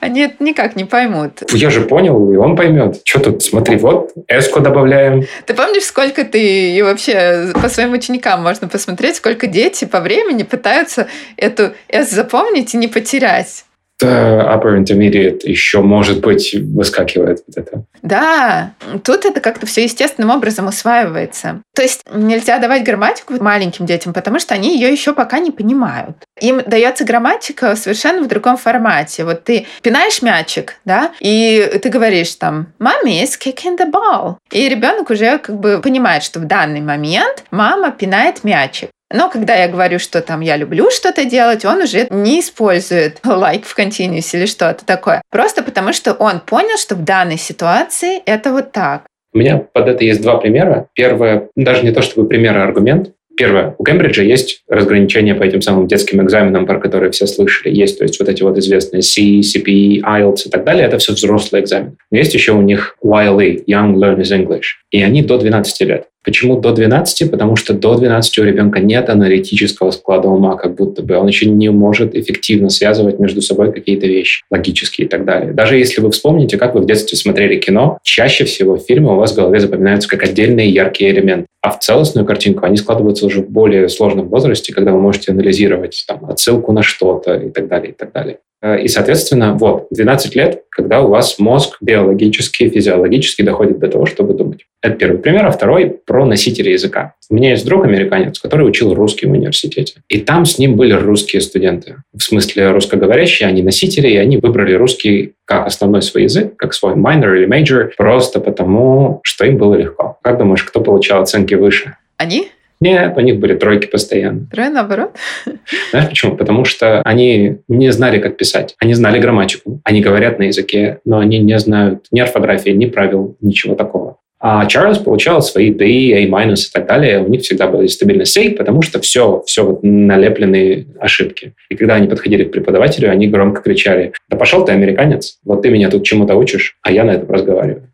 Они это никак не поймут. Я же понял, и он поймет. Что тут, смотри, вот эску добавляем. Ты помнишь, сколько ты и вообще по своим ученикам можно посмотреть, сколько дети по времени пытаются эту S запомнить и не потерять. upper intermediate еще, может быть, выскакивает вот это. Да, тут это как-то все естественным образом усваивается. То есть нельзя давать грамматику маленьким детям, потому что они ее еще пока не понимают. Им дается грамматика совершенно в другом формате. Вот ты пинаешь мячик, да, и ты говоришь там «Mommy is kicking the ball». И ребенок уже как бы понимает, что в данный момент мама пинает мячик. Но когда я говорю, что там я люблю что-то делать, он уже не использует like в continuous или что-то такое. Просто потому, что он понял, что в данной ситуации это вот так. У меня под это есть два примера. Первое, даже не то чтобы пример, а аргумент. Первое, у Кембриджа есть разграничения по этим самым детским экзаменам, про которые все слышали. Есть, то есть вот эти вот известные C, CPE, IELTS и так далее. Это все взрослые экзамены. Но есть еще у них YLE, Young Learners English. И они до 12 лет. Почему до 12? Потому что до 12 у ребенка нет аналитического склада ума, как будто бы. Он еще не может эффективно связывать между собой какие-то вещи, логические и так далее. Даже если вы вспомните, как вы в детстве смотрели кино, чаще всего фильмы у вас в голове запоминаются как отдельные яркие элементы. А в целостную картинку они складываются уже в более сложном возрасте, когда вы можете анализировать там, отсылку на что-то и так далее, и так далее. Э, и, соответственно, вот, 12 лет, когда у вас мозг биологически, физиологически доходит до того, чтобы думать. Это первый пример. А второй про носители языка. У меня есть друг американец, который учил русский в университете. И там с ним были русские студенты. В смысле русскоговорящие, они носители, и они выбрали русский как основной свой язык, как свой minor или major, просто потому, что им было легко. Как думаешь, кто получал оценки выше? Они? Нет, у них были тройки постоянно. Трое наоборот? Знаешь почему? Потому что они не знали, как писать. Они знали грамматику. Они говорят на языке, но они не знают ни орфографии, ни правил, ничего такого. А Чарльз получал свои D, A- и так далее. У них всегда была стабильность C, потому что все, все вот налепленные ошибки. И когда они подходили к преподавателю, они громко кричали, да пошел ты, американец, вот ты меня тут чему-то учишь, а я на этом разговариваю.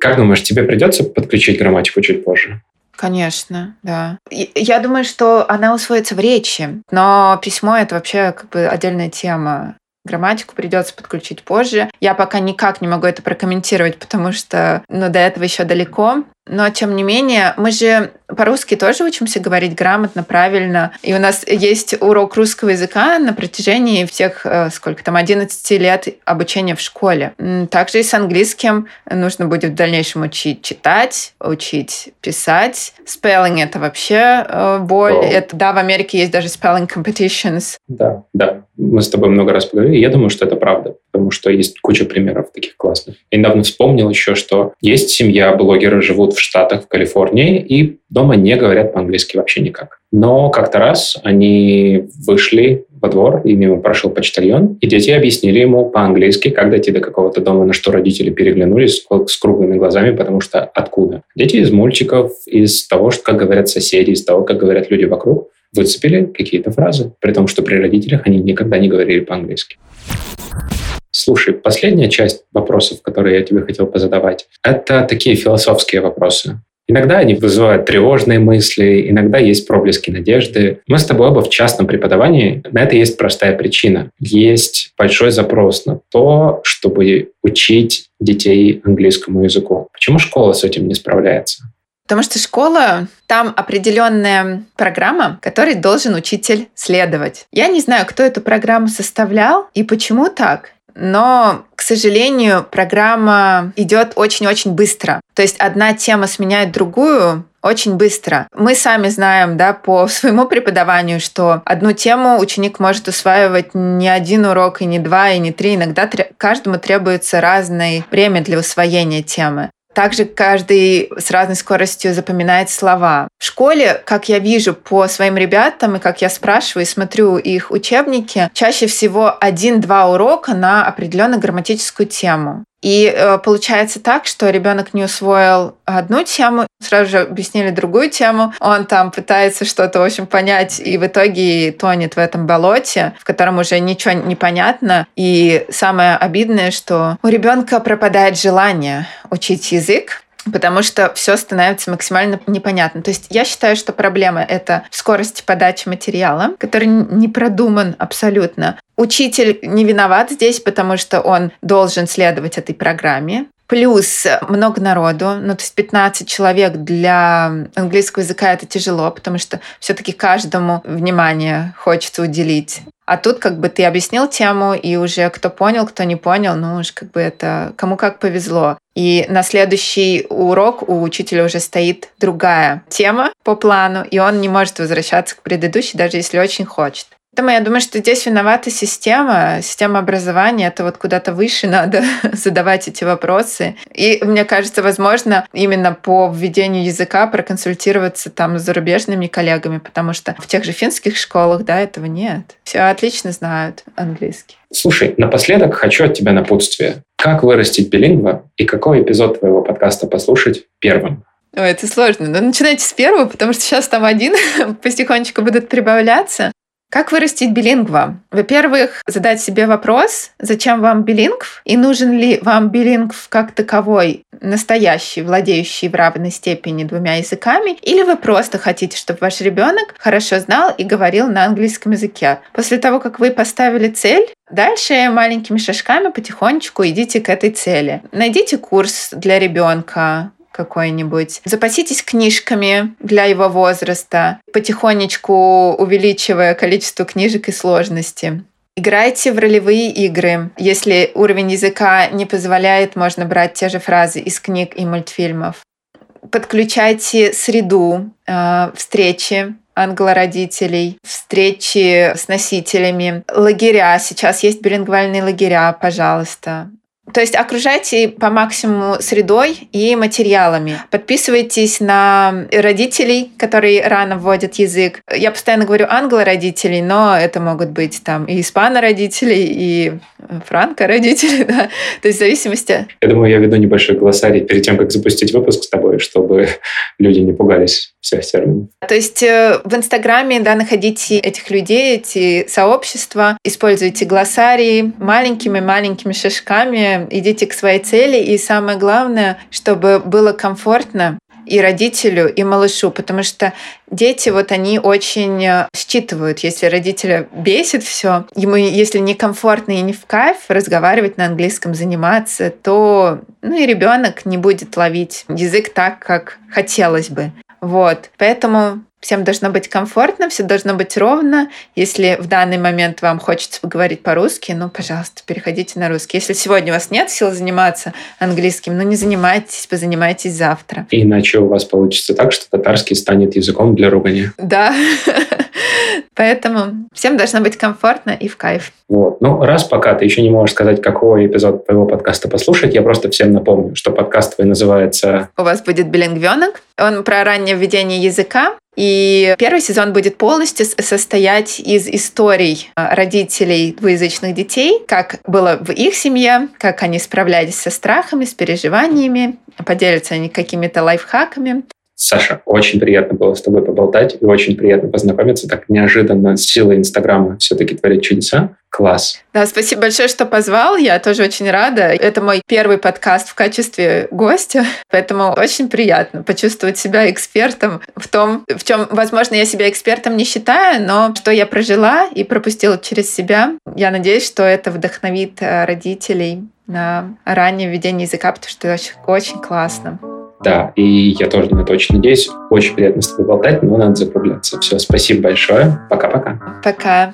Как думаешь, тебе придется подключить грамматику чуть позже? Конечно, да. Я думаю, что она усвоится в речи, но письмо это вообще как бы отдельная тема. Грамматику придется подключить позже. Я пока никак не могу это прокомментировать, потому что ну, до этого еще далеко. Но, тем не менее, мы же по-русски тоже учимся говорить грамотно, правильно. И у нас есть урок русского языка на протяжении всех, э, сколько там, 11 лет обучения в школе. Также и с английским нужно будет в дальнейшем учить читать, учить писать. Spelling — это вообще э, боль. Oh. Это, да, в Америке есть даже spelling competitions. Да, да. Мы с тобой много раз поговорили. Я думаю, что это правда, потому что есть куча примеров таких классных. Я недавно вспомнил еще, что есть семья, блогеры живут в Штатах, в Калифорнии, и дома не говорят по-английски вообще никак. Но как-то раз они вышли во двор, и мимо прошел почтальон, и дети объяснили ему по-английски, как дойти до какого-то дома, на что родители переглянулись с круглыми глазами, потому что откуда? Дети из мультиков, из того, как говорят соседи, из того, как говорят люди вокруг, выцепили какие-то фразы, при том, что при родителях они никогда не говорили по-английски. Слушай, последняя часть вопросов, которые я тебе хотел позадавать, это такие философские вопросы. Иногда они вызывают тревожные мысли, иногда есть проблески надежды. Мы с тобой оба в частном преподавании. На это есть простая причина. Есть большой запрос на то, чтобы учить детей английскому языку. Почему школа с этим не справляется? Потому что школа, там определенная программа, которой должен учитель следовать. Я не знаю, кто эту программу составлял и почему так. Но, к сожалению, программа идет очень-очень быстро. То есть одна тема сменяет другую, очень быстро. Мы сами знаем, да, по своему преподаванию, что одну тему ученик может усваивать не один урок, и не два, и не три. Иногда каждому требуется разное время для усвоения темы. Также каждый с разной скоростью запоминает слова. В школе, как я вижу по своим ребятам, и как я спрашиваю и смотрю их учебники, чаще всего один-два урока на определенную грамматическую тему. И э, получается так, что ребенок не усвоил одну тему, сразу же объяснили другую тему, он там пытается что-то, в общем, понять, и в итоге тонет в этом болоте, в котором уже ничего не понятно. И самое обидное, что у ребенка пропадает желание учить язык, потому что все становится максимально непонятно. То есть я считаю, что проблема — это скорость подачи материала, который не продуман абсолютно. Учитель не виноват здесь, потому что он должен следовать этой программе. Плюс много народу, ну то есть 15 человек для английского языка это тяжело, потому что все-таки каждому внимание хочется уделить. А тут как бы ты объяснил тему, и уже кто понял, кто не понял, ну уж как бы это кому как повезло. И на следующий урок у учителя уже стоит другая тема по плану, и он не может возвращаться к предыдущей, даже если очень хочет. Поэтому я думаю, что здесь виновата система, система образования. Это вот куда-то выше надо задавать эти вопросы. И мне кажется, возможно, именно по введению языка проконсультироваться там с зарубежными коллегами, потому что в тех же финских школах, да, этого нет. Все отлично знают английский. Слушай, напоследок хочу от тебя напутствие. Как вырастить билингва и какой эпизод твоего подкаста послушать первым? Ой, это сложно. Но начинайте с первого, потому что сейчас там один потихонечку будут прибавляться. Как вырастить билингва? Во-первых, задать себе вопрос, зачем вам билингв и нужен ли вам билингв как таковой. настоящий, владеющий в равной степени двумя языками, или вы просто хотите, чтобы ваш ребенок хорошо знал и говорил на английском языке. После того, как вы поставили цель, Дальше маленькими шажками потихонечку идите к этой цели. Найдите курс для ребенка, какой-нибудь. Запаситесь книжками для его возраста, потихонечку увеличивая количество книжек и сложности. Играйте в ролевые игры. Если уровень языка не позволяет, можно брать те же фразы из книг и мультфильмов. Подключайте среду, э, встречи англородителей, встречи с носителями, лагеря. Сейчас есть билингвальные лагеря, пожалуйста. То есть окружайте по максимуму средой и материалами. Подписывайтесь на родителей, которые рано вводят язык. Я постоянно говорю англо-родителей, но это могут быть там и испано-родители, и франко-родители, да. То есть в зависимости... Я думаю, я веду небольшой глоссарий перед тем, как запустить выпуск с тобой, чтобы люди не пугались всех терминов. То есть э, в Инстаграме, да, находите этих людей, эти сообщества, используйте глоссарии маленькими-маленькими шажками, идите к своей цели, и самое главное, чтобы было комфортно и родителю, и малышу, потому что дети, вот они очень э, считывают, если родителя бесит все, ему, если некомфортно и не в кайф разговаривать на английском, заниматься, то ну и ребенок не будет ловить язык так, как хотелось бы. Вот. Поэтому Всем должно быть комфортно, все должно быть ровно. Если в данный момент вам хочется поговорить по-русски, ну, пожалуйста, переходите на русский. Если сегодня у вас нет сил заниматься английским, ну, не занимайтесь, позанимайтесь завтра. Иначе у вас получится так, что татарский станет языком для ругания. Да. Поэтому всем должно быть комфортно и в кайф. Вот. Ну, раз пока ты еще не можешь сказать, какой эпизод твоего подкаста послушать, я просто всем напомню, что подкаст твой называется... У вас будет билингвенок. Он про раннее введение языка. И первый сезон будет полностью состоять из историй а, родителей двуязычных детей, как было в их семье, как они справлялись со страхами, с переживаниями, поделятся они какими-то лайфхаками. Саша, очень приятно было с тобой поболтать и очень приятно познакомиться. Так неожиданно сила Инстаграма все-таки творит чудеса. Класс. Да, спасибо большое, что позвал. Я тоже очень рада. Это мой первый подкаст в качестве гостя, поэтому очень приятно почувствовать себя экспертом в том, в чем, возможно, я себя экспертом не считаю, но что я прожила и пропустила через себя. Я надеюсь, что это вдохновит э, родителей на раннее введение языка, потому что это очень, очень классно. Да, и я тоже на это очень надеюсь. Очень приятно с тобой болтать, но надо закругляться. Все, спасибо большое. Пока-пока. Пока.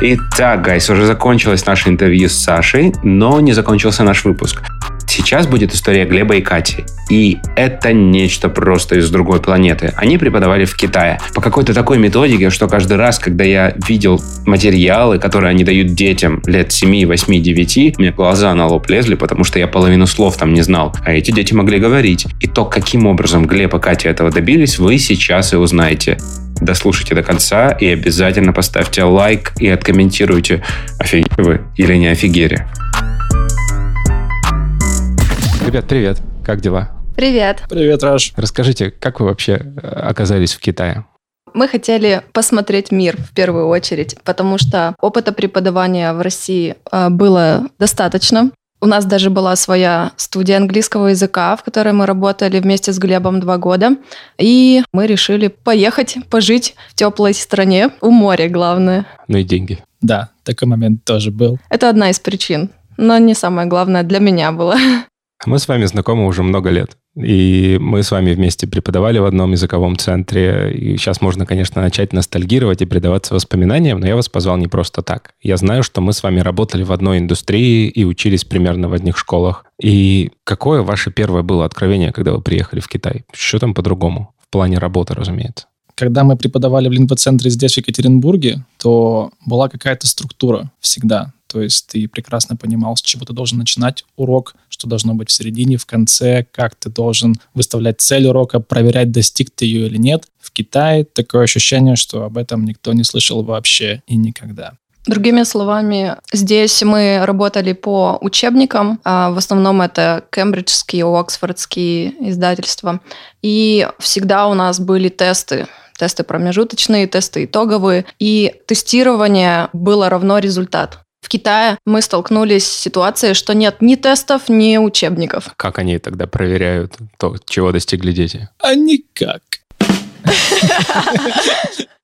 Итак, гайс, уже закончилось наше интервью с Сашей, но не закончился наш выпуск. Сейчас будет история Глеба и Кати. И это нечто просто из другой планеты. Они преподавали в Китае. По какой-то такой методике, что каждый раз, когда я видел материалы, которые они дают детям лет 7, 8, 9, мне глаза на лоб лезли, потому что я половину слов там не знал. А эти дети могли говорить. И то, каким образом Глеб и Катя этого добились, вы сейчас и узнаете дослушайте до конца и обязательно поставьте лайк и откомментируйте, офигели вы или не офигели. Ребят, привет. Как дела? Привет. Привет, Раш. Расскажите, как вы вообще э, оказались в Китае? Мы хотели посмотреть мир в первую очередь, потому что опыта преподавания в России э, было достаточно. У нас даже была своя студия английского языка, в которой мы работали вместе с Глебом два года. И мы решили поехать, пожить в теплой стране, у моря главное. Ну и деньги. Да, такой момент тоже был. Это одна из причин, но не самое главное для меня было. Мы с вами знакомы уже много лет. И мы с вами вместе преподавали в одном языковом центре. И сейчас можно, конечно, начать ностальгировать и предаваться воспоминаниям, но я вас позвал не просто так. Я знаю, что мы с вами работали в одной индустрии и учились примерно в одних школах. И какое ваше первое было откровение, когда вы приехали в Китай? Что там по-другому? В плане работы, разумеется. Когда мы преподавали в лингвоцентре здесь, в Екатеринбурге, то была какая-то структура всегда. То есть ты прекрасно понимал, с чего ты должен начинать урок, что должно быть в середине, в конце, как ты должен выставлять цель урока, проверять, достиг ты ее или нет. В Китае такое ощущение, что об этом никто не слышал вообще и никогда. Другими словами, здесь мы работали по учебникам, а в основном это кембриджские, оксфордские издательства, и всегда у нас были тесты тесты промежуточные, тесты итоговые, и тестирование было равно результат. В Китае мы столкнулись с ситуацией, что нет ни тестов, ни учебников. Как они тогда проверяют то, чего достигли дети? А никак.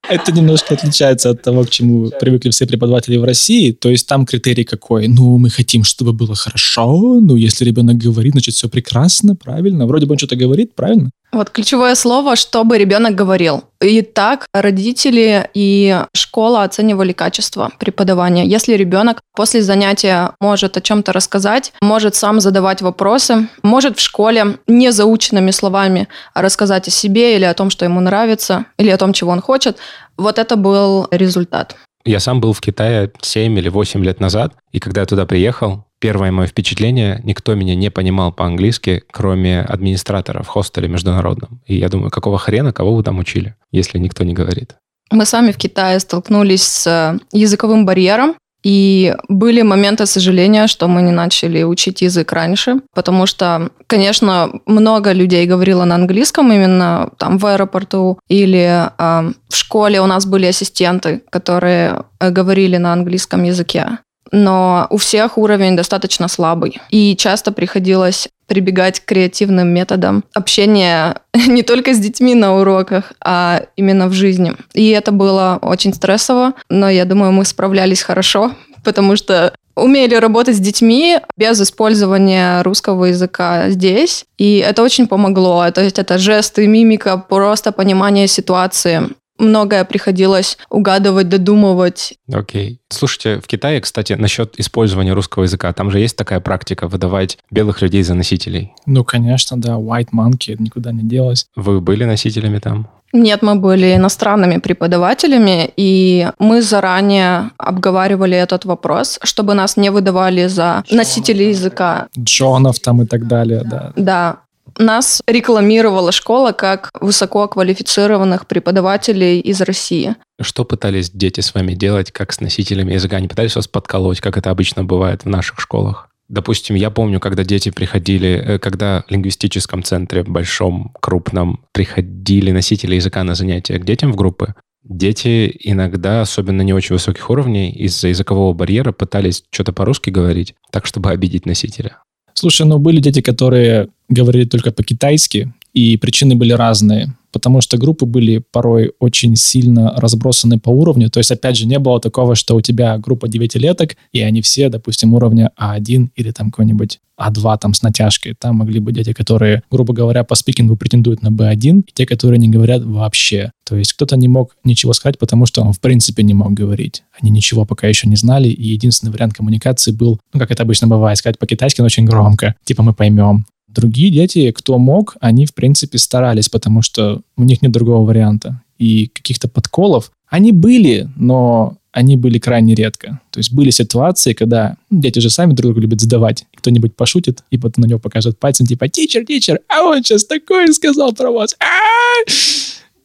Это немножко отличается от того, к чему привыкли все преподаватели в России. То есть там критерий какой? Ну, мы хотим, чтобы было хорошо. Ну, если ребенок говорит, значит, все прекрасно, правильно. Вроде бы он что-то говорит, правильно? Вот ключевое слово, чтобы ребенок говорил. И так родители и школа оценивали качество преподавания. Если ребенок после занятия может о чем-то рассказать, может сам задавать вопросы, может в школе не заученными словами рассказать о себе или о том, что ему нравится, или о том, чего он хочет, вот это был результат. Я сам был в Китае 7 или 8 лет назад, и когда я туда приехал, первое мое впечатление, никто меня не понимал по-английски, кроме администратора в хостеле международном. И я думаю, какого хрена, кого вы там учили, если никто не говорит? Мы сами в Китае столкнулись с э, языковым барьером, и были моменты сожаления, что мы не начали учить язык раньше, потому что, конечно, много людей говорило на английском именно там в аэропорту или э, в школе. У нас были ассистенты, которые э, говорили на английском языке но у всех уровень достаточно слабый. И часто приходилось прибегать к креативным методам общения не только с детьми на уроках, а именно в жизни. И это было очень стрессово, но я думаю, мы справлялись хорошо, потому что умели работать с детьми без использования русского языка здесь. И это очень помогло. То есть это жесты, мимика, просто понимание ситуации многое приходилось угадывать, додумывать. Окей. Okay. Слушайте, в Китае, кстати, насчет использования русского языка, там же есть такая практика выдавать белых людей за носителей. Ну, конечно, да, white monkey, никуда не делось. Вы были носителями там? Нет, мы были иностранными преподавателями, и мы заранее обговаривали этот вопрос, чтобы нас не выдавали за носителей языка. Джонов там и так далее, да. Да, нас рекламировала школа как высококвалифицированных преподавателей из России. Что пытались дети с вами делать, как с носителями языка? Они пытались вас подколоть, как это обычно бывает в наших школах? Допустим, я помню, когда дети приходили, э, когда в лингвистическом центре, большом, крупном, приходили носители языка на занятия к детям в группы, дети иногда, особенно не очень высоких уровней, из-за языкового барьера пытались что-то по-русски говорить, так, чтобы обидеть носителя. Слушай, ну были дети, которые говорили только по-китайски, и причины были разные потому что группы были порой очень сильно разбросаны по уровню. То есть, опять же, не было такого, что у тебя группа девятилеток, и они все, допустим, уровня А1 или там какой-нибудь А2 там с натяжкой. Там могли быть дети, которые, грубо говоря, по спикингу претендуют на B1, и те, которые не говорят вообще. То есть кто-то не мог ничего сказать, потому что он в принципе не мог говорить. Они ничего пока еще не знали, и единственный вариант коммуникации был, ну, как это обычно бывает, сказать по-китайски, но очень громко. Типа мы поймем. Другие дети, кто мог, они, в принципе, старались, потому что у них нет другого варианта. И каких-то подколов они были, но они были крайне редко. То есть были ситуации, когда ну, дети же сами друг друга любят задавать. Кто-нибудь пошутит, и потом на него покажет пальцем, типа, «Тичер, тичер, а он сейчас такое сказал про вас!» А-а-а!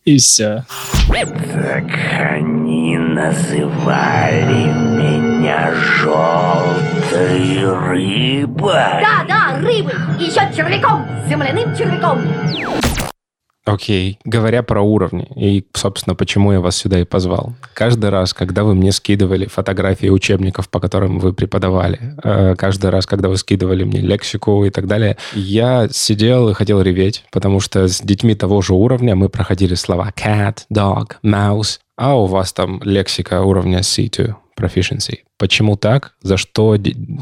И все. Так они называли меня желтой рыбой. Да, да, рыбой. И еще червяком, земляным червяком. Окей, okay. говоря про уровни, и, собственно, почему я вас сюда и позвал. Каждый раз, когда вы мне скидывали фотографии учебников, по которым вы преподавали, э, каждый раз, когда вы скидывали мне лексику и так далее, я сидел и хотел реветь, потому что с детьми того же уровня мы проходили слова cat, dog, mouse, а у вас там лексика уровня C2, proficiency. Почему так? За что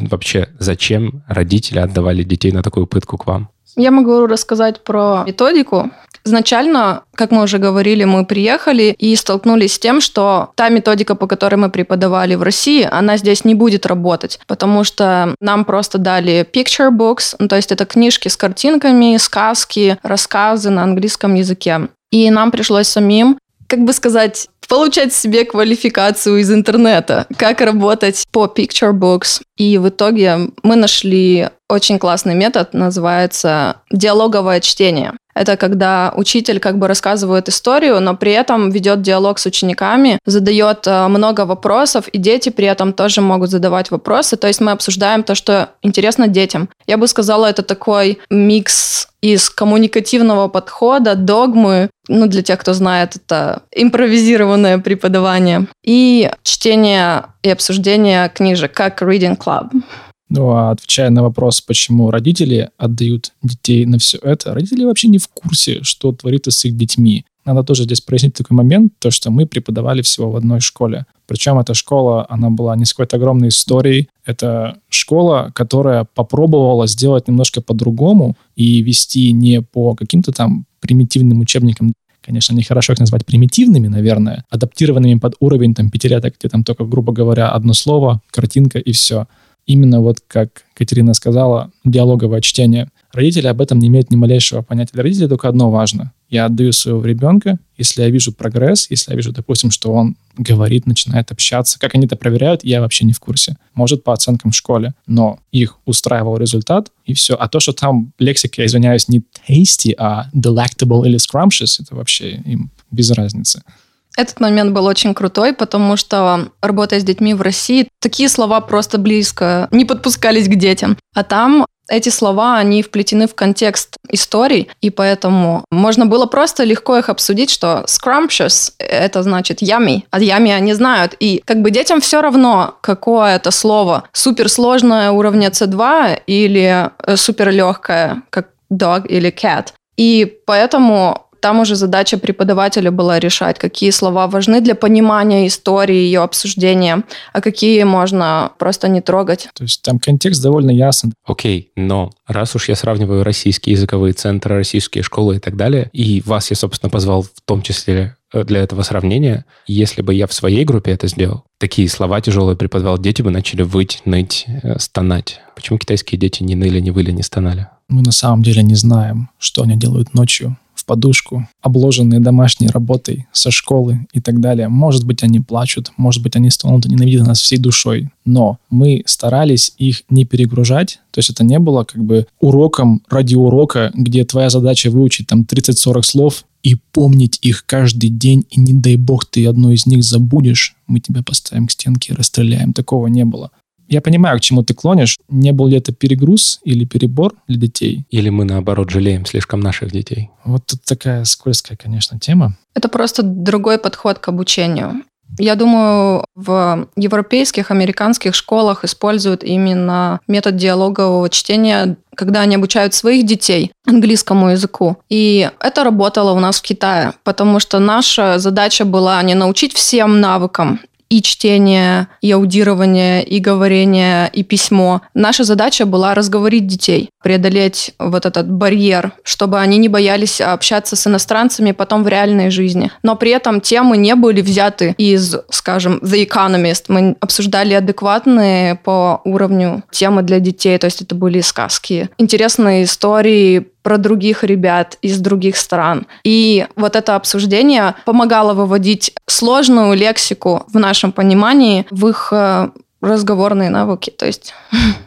вообще, зачем родители отдавали детей на такую пытку к вам? Я могу рассказать про методику. Изначально, как мы уже говорили, мы приехали и столкнулись с тем, что та методика, по которой мы преподавали в России, она здесь не будет работать, потому что нам просто дали picture books, ну, то есть это книжки с картинками, сказки, рассказы на английском языке. И нам пришлось самим как бы сказать, получать себе квалификацию из интернета, как работать по Picture Books. И в итоге мы нашли очень классный метод, называется диалоговое чтение. Это когда учитель как бы рассказывает историю, но при этом ведет диалог с учениками, задает э, много вопросов, и дети при этом тоже могут задавать вопросы. То есть мы обсуждаем то, что интересно детям. Я бы сказала, это такой микс из коммуникативного подхода, догмы, ну, для тех, кто знает, это импровизированное преподавание, и чтение и обсуждение книжек, как Reading Club. Ну, а отвечая на вопрос, почему родители отдают детей на все это, родители вообще не в курсе, что творится с их детьми. Надо тоже здесь прояснить такой момент, то, что мы преподавали всего в одной школе. Причем эта школа, она была не с какой-то огромной историей. Это школа, которая попробовала сделать немножко по-другому и вести не по каким-то там примитивным учебникам, конечно, нехорошо их назвать примитивными, наверное, адаптированными под уровень там пятилеток, где там только, грубо говоря, одно слово, картинка и все именно вот как Катерина сказала, диалоговое чтение. Родители об этом не имеют ни малейшего понятия. Для родителей только одно важно. Я отдаю своего ребенка, если я вижу прогресс, если я вижу, допустим, что он говорит, начинает общаться. Как они это проверяют, я вообще не в курсе. Может, по оценкам в школе. Но их устраивал результат, и все. А то, что там лексика, я извиняюсь, не tasty, а delectable или scrumptious, это вообще им без разницы. Этот момент был очень крутой, потому что, работая с детьми в России, такие слова просто близко не подпускались к детям. А там эти слова, они вплетены в контекст историй, и поэтому можно было просто легко их обсудить, что scrumptious — это значит yummy, а yummy они знают. И как бы детям все равно, какое это слово. Суперсложное уровня C2 или э, суперлегкое, как dog или cat. И поэтому там уже задача преподавателя была решать, какие слова важны для понимания истории, ее обсуждения, а какие можно просто не трогать. То есть там контекст довольно ясен. Окей, но раз уж я сравниваю российские языковые центры, российские школы и так далее, и вас я, собственно, позвал в том числе э, для этого сравнения, если бы я в своей группе это сделал, такие слова тяжелые преподавал, дети бы начали выть, ныть, э, стонать. Почему китайские дети не ныли, не выли, не стонали? Мы на самом деле не знаем, что они делают ночью подушку, обложенные домашней работой со школы и так далее. Может быть, они плачут, может быть, они стонут и ненавидят нас всей душой. Но мы старались их не перегружать, то есть это не было как бы уроком ради урока, где твоя задача выучить там 30-40 слов и помнить их каждый день, и не дай бог ты одно из них забудешь, мы тебя поставим к стенке и расстреляем. Такого не было. Я понимаю, к чему ты клонишь. Не был ли это перегруз или перебор для детей? Или мы, наоборот, жалеем слишком наших детей? Вот тут такая скользкая, конечно, тема. Это просто другой подход к обучению. Я думаю, в европейских, американских школах используют именно метод диалогового чтения, когда они обучают своих детей английскому языку. И это работало у нас в Китае, потому что наша задача была не научить всем навыкам и чтение, и аудирование, и говорение, и письмо. Наша задача была разговорить детей, преодолеть вот этот барьер, чтобы они не боялись общаться с иностранцами потом в реальной жизни. Но при этом темы не были взяты из, скажем, The Economist. Мы обсуждали адекватные по уровню темы для детей, то есть это были сказки, интересные истории про других ребят из других стран. И вот это обсуждение помогало выводить сложную лексику в нашем понимании в их э, разговорные навыки. То есть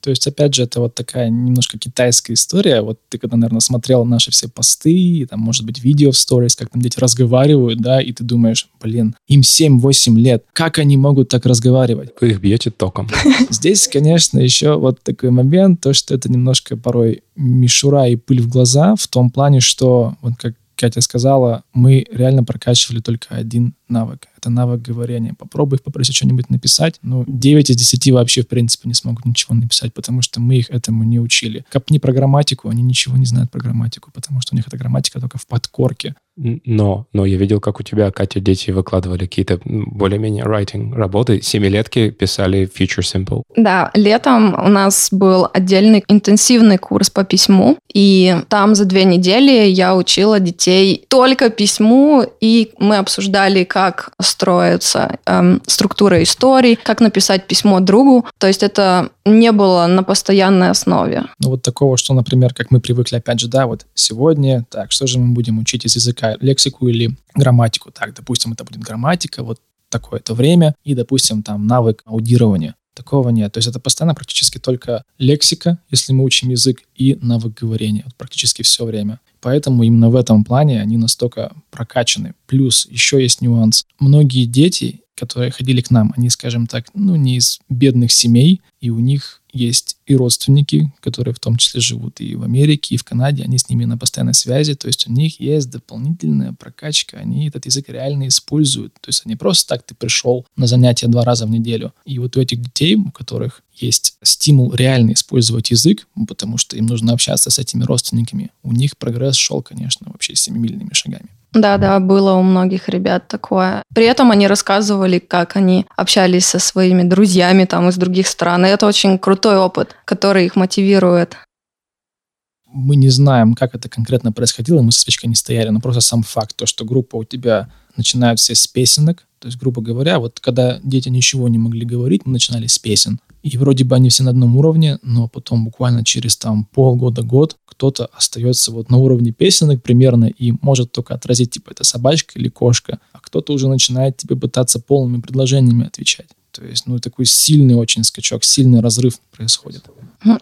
то есть, опять же, это вот такая немножко китайская история. Вот ты когда, наверное, смотрел наши все посты, там, может быть, видео в сторис, как там дети разговаривают, да, и ты думаешь, блин, им 7-8 лет, как они могут так разговаривать? Вы их бьете током. Здесь, конечно, еще вот такой момент, то, что это немножко порой мишура и пыль в глаза, в том плане, что, вот как Катя сказала, мы реально прокачивали только один навык. Это навык говорения. Попробуй попросить что-нибудь написать. Ну, 9 из 10 вообще, в принципе, не смогут ничего написать, потому что мы их этому не учили. Копни про грамматику, они ничего не знают про грамматику, потому что у них эта грамматика только в подкорке. Но, но я видел, как у тебя, Катя, дети выкладывали какие-то более-менее writing работы. Семилетки писали Future Simple. Да, летом у нас был отдельный интенсивный курс по письму, и там за две недели я учила детей только письму, и мы обсуждали, как строится эм, структура историй, как написать письмо другу. То есть это не было на постоянной основе. Ну вот такого, что, например, как мы привыкли, опять же, да, вот сегодня, так, что же мы будем учить из языка, лексику или грамматику? Так, допустим, это будет грамматика, вот такое-то время, и, допустим, там навык аудирования. Такого нет. То есть это постоянно практически только лексика, если мы учим язык, и навык говорения. Вот практически все время. Поэтому именно в этом плане они настолько прокачаны. Плюс еще есть нюанс. Многие дети, которые ходили к нам, они, скажем так, ну, не из бедных семей, и у них есть и родственники, которые в том числе живут и в Америке, и в Канаде, они с ними на постоянной связи, то есть у них есть дополнительная прокачка, они этот язык реально используют, то есть они просто так, ты пришел на занятия два раза в неделю, и вот у этих детей, у которых есть стимул реально использовать язык, потому что им нужно общаться с этими родственниками, у них прогресс шел, конечно, вообще семимильными шагами. Да, да, было у многих ребят такое. При этом они рассказывали, как они общались со своими друзьями там из других стран. И это очень крутой опыт, который их мотивирует. Мы не знаем, как это конкретно происходило, мы со свечкой не стояли, но просто сам факт, то, что группа у тебя начинает все с песенок, то есть, грубо говоря, вот когда дети ничего не могли говорить, мы начинали с песен. И вроде бы они все на одном уровне, но потом буквально через там полгода-год кто-то остается вот на уровне песенок примерно и может только отразить, типа, это собачка или кошка, а кто-то уже начинает тебе пытаться полными предложениями отвечать. То есть, ну, такой сильный очень скачок, сильный разрыв происходит.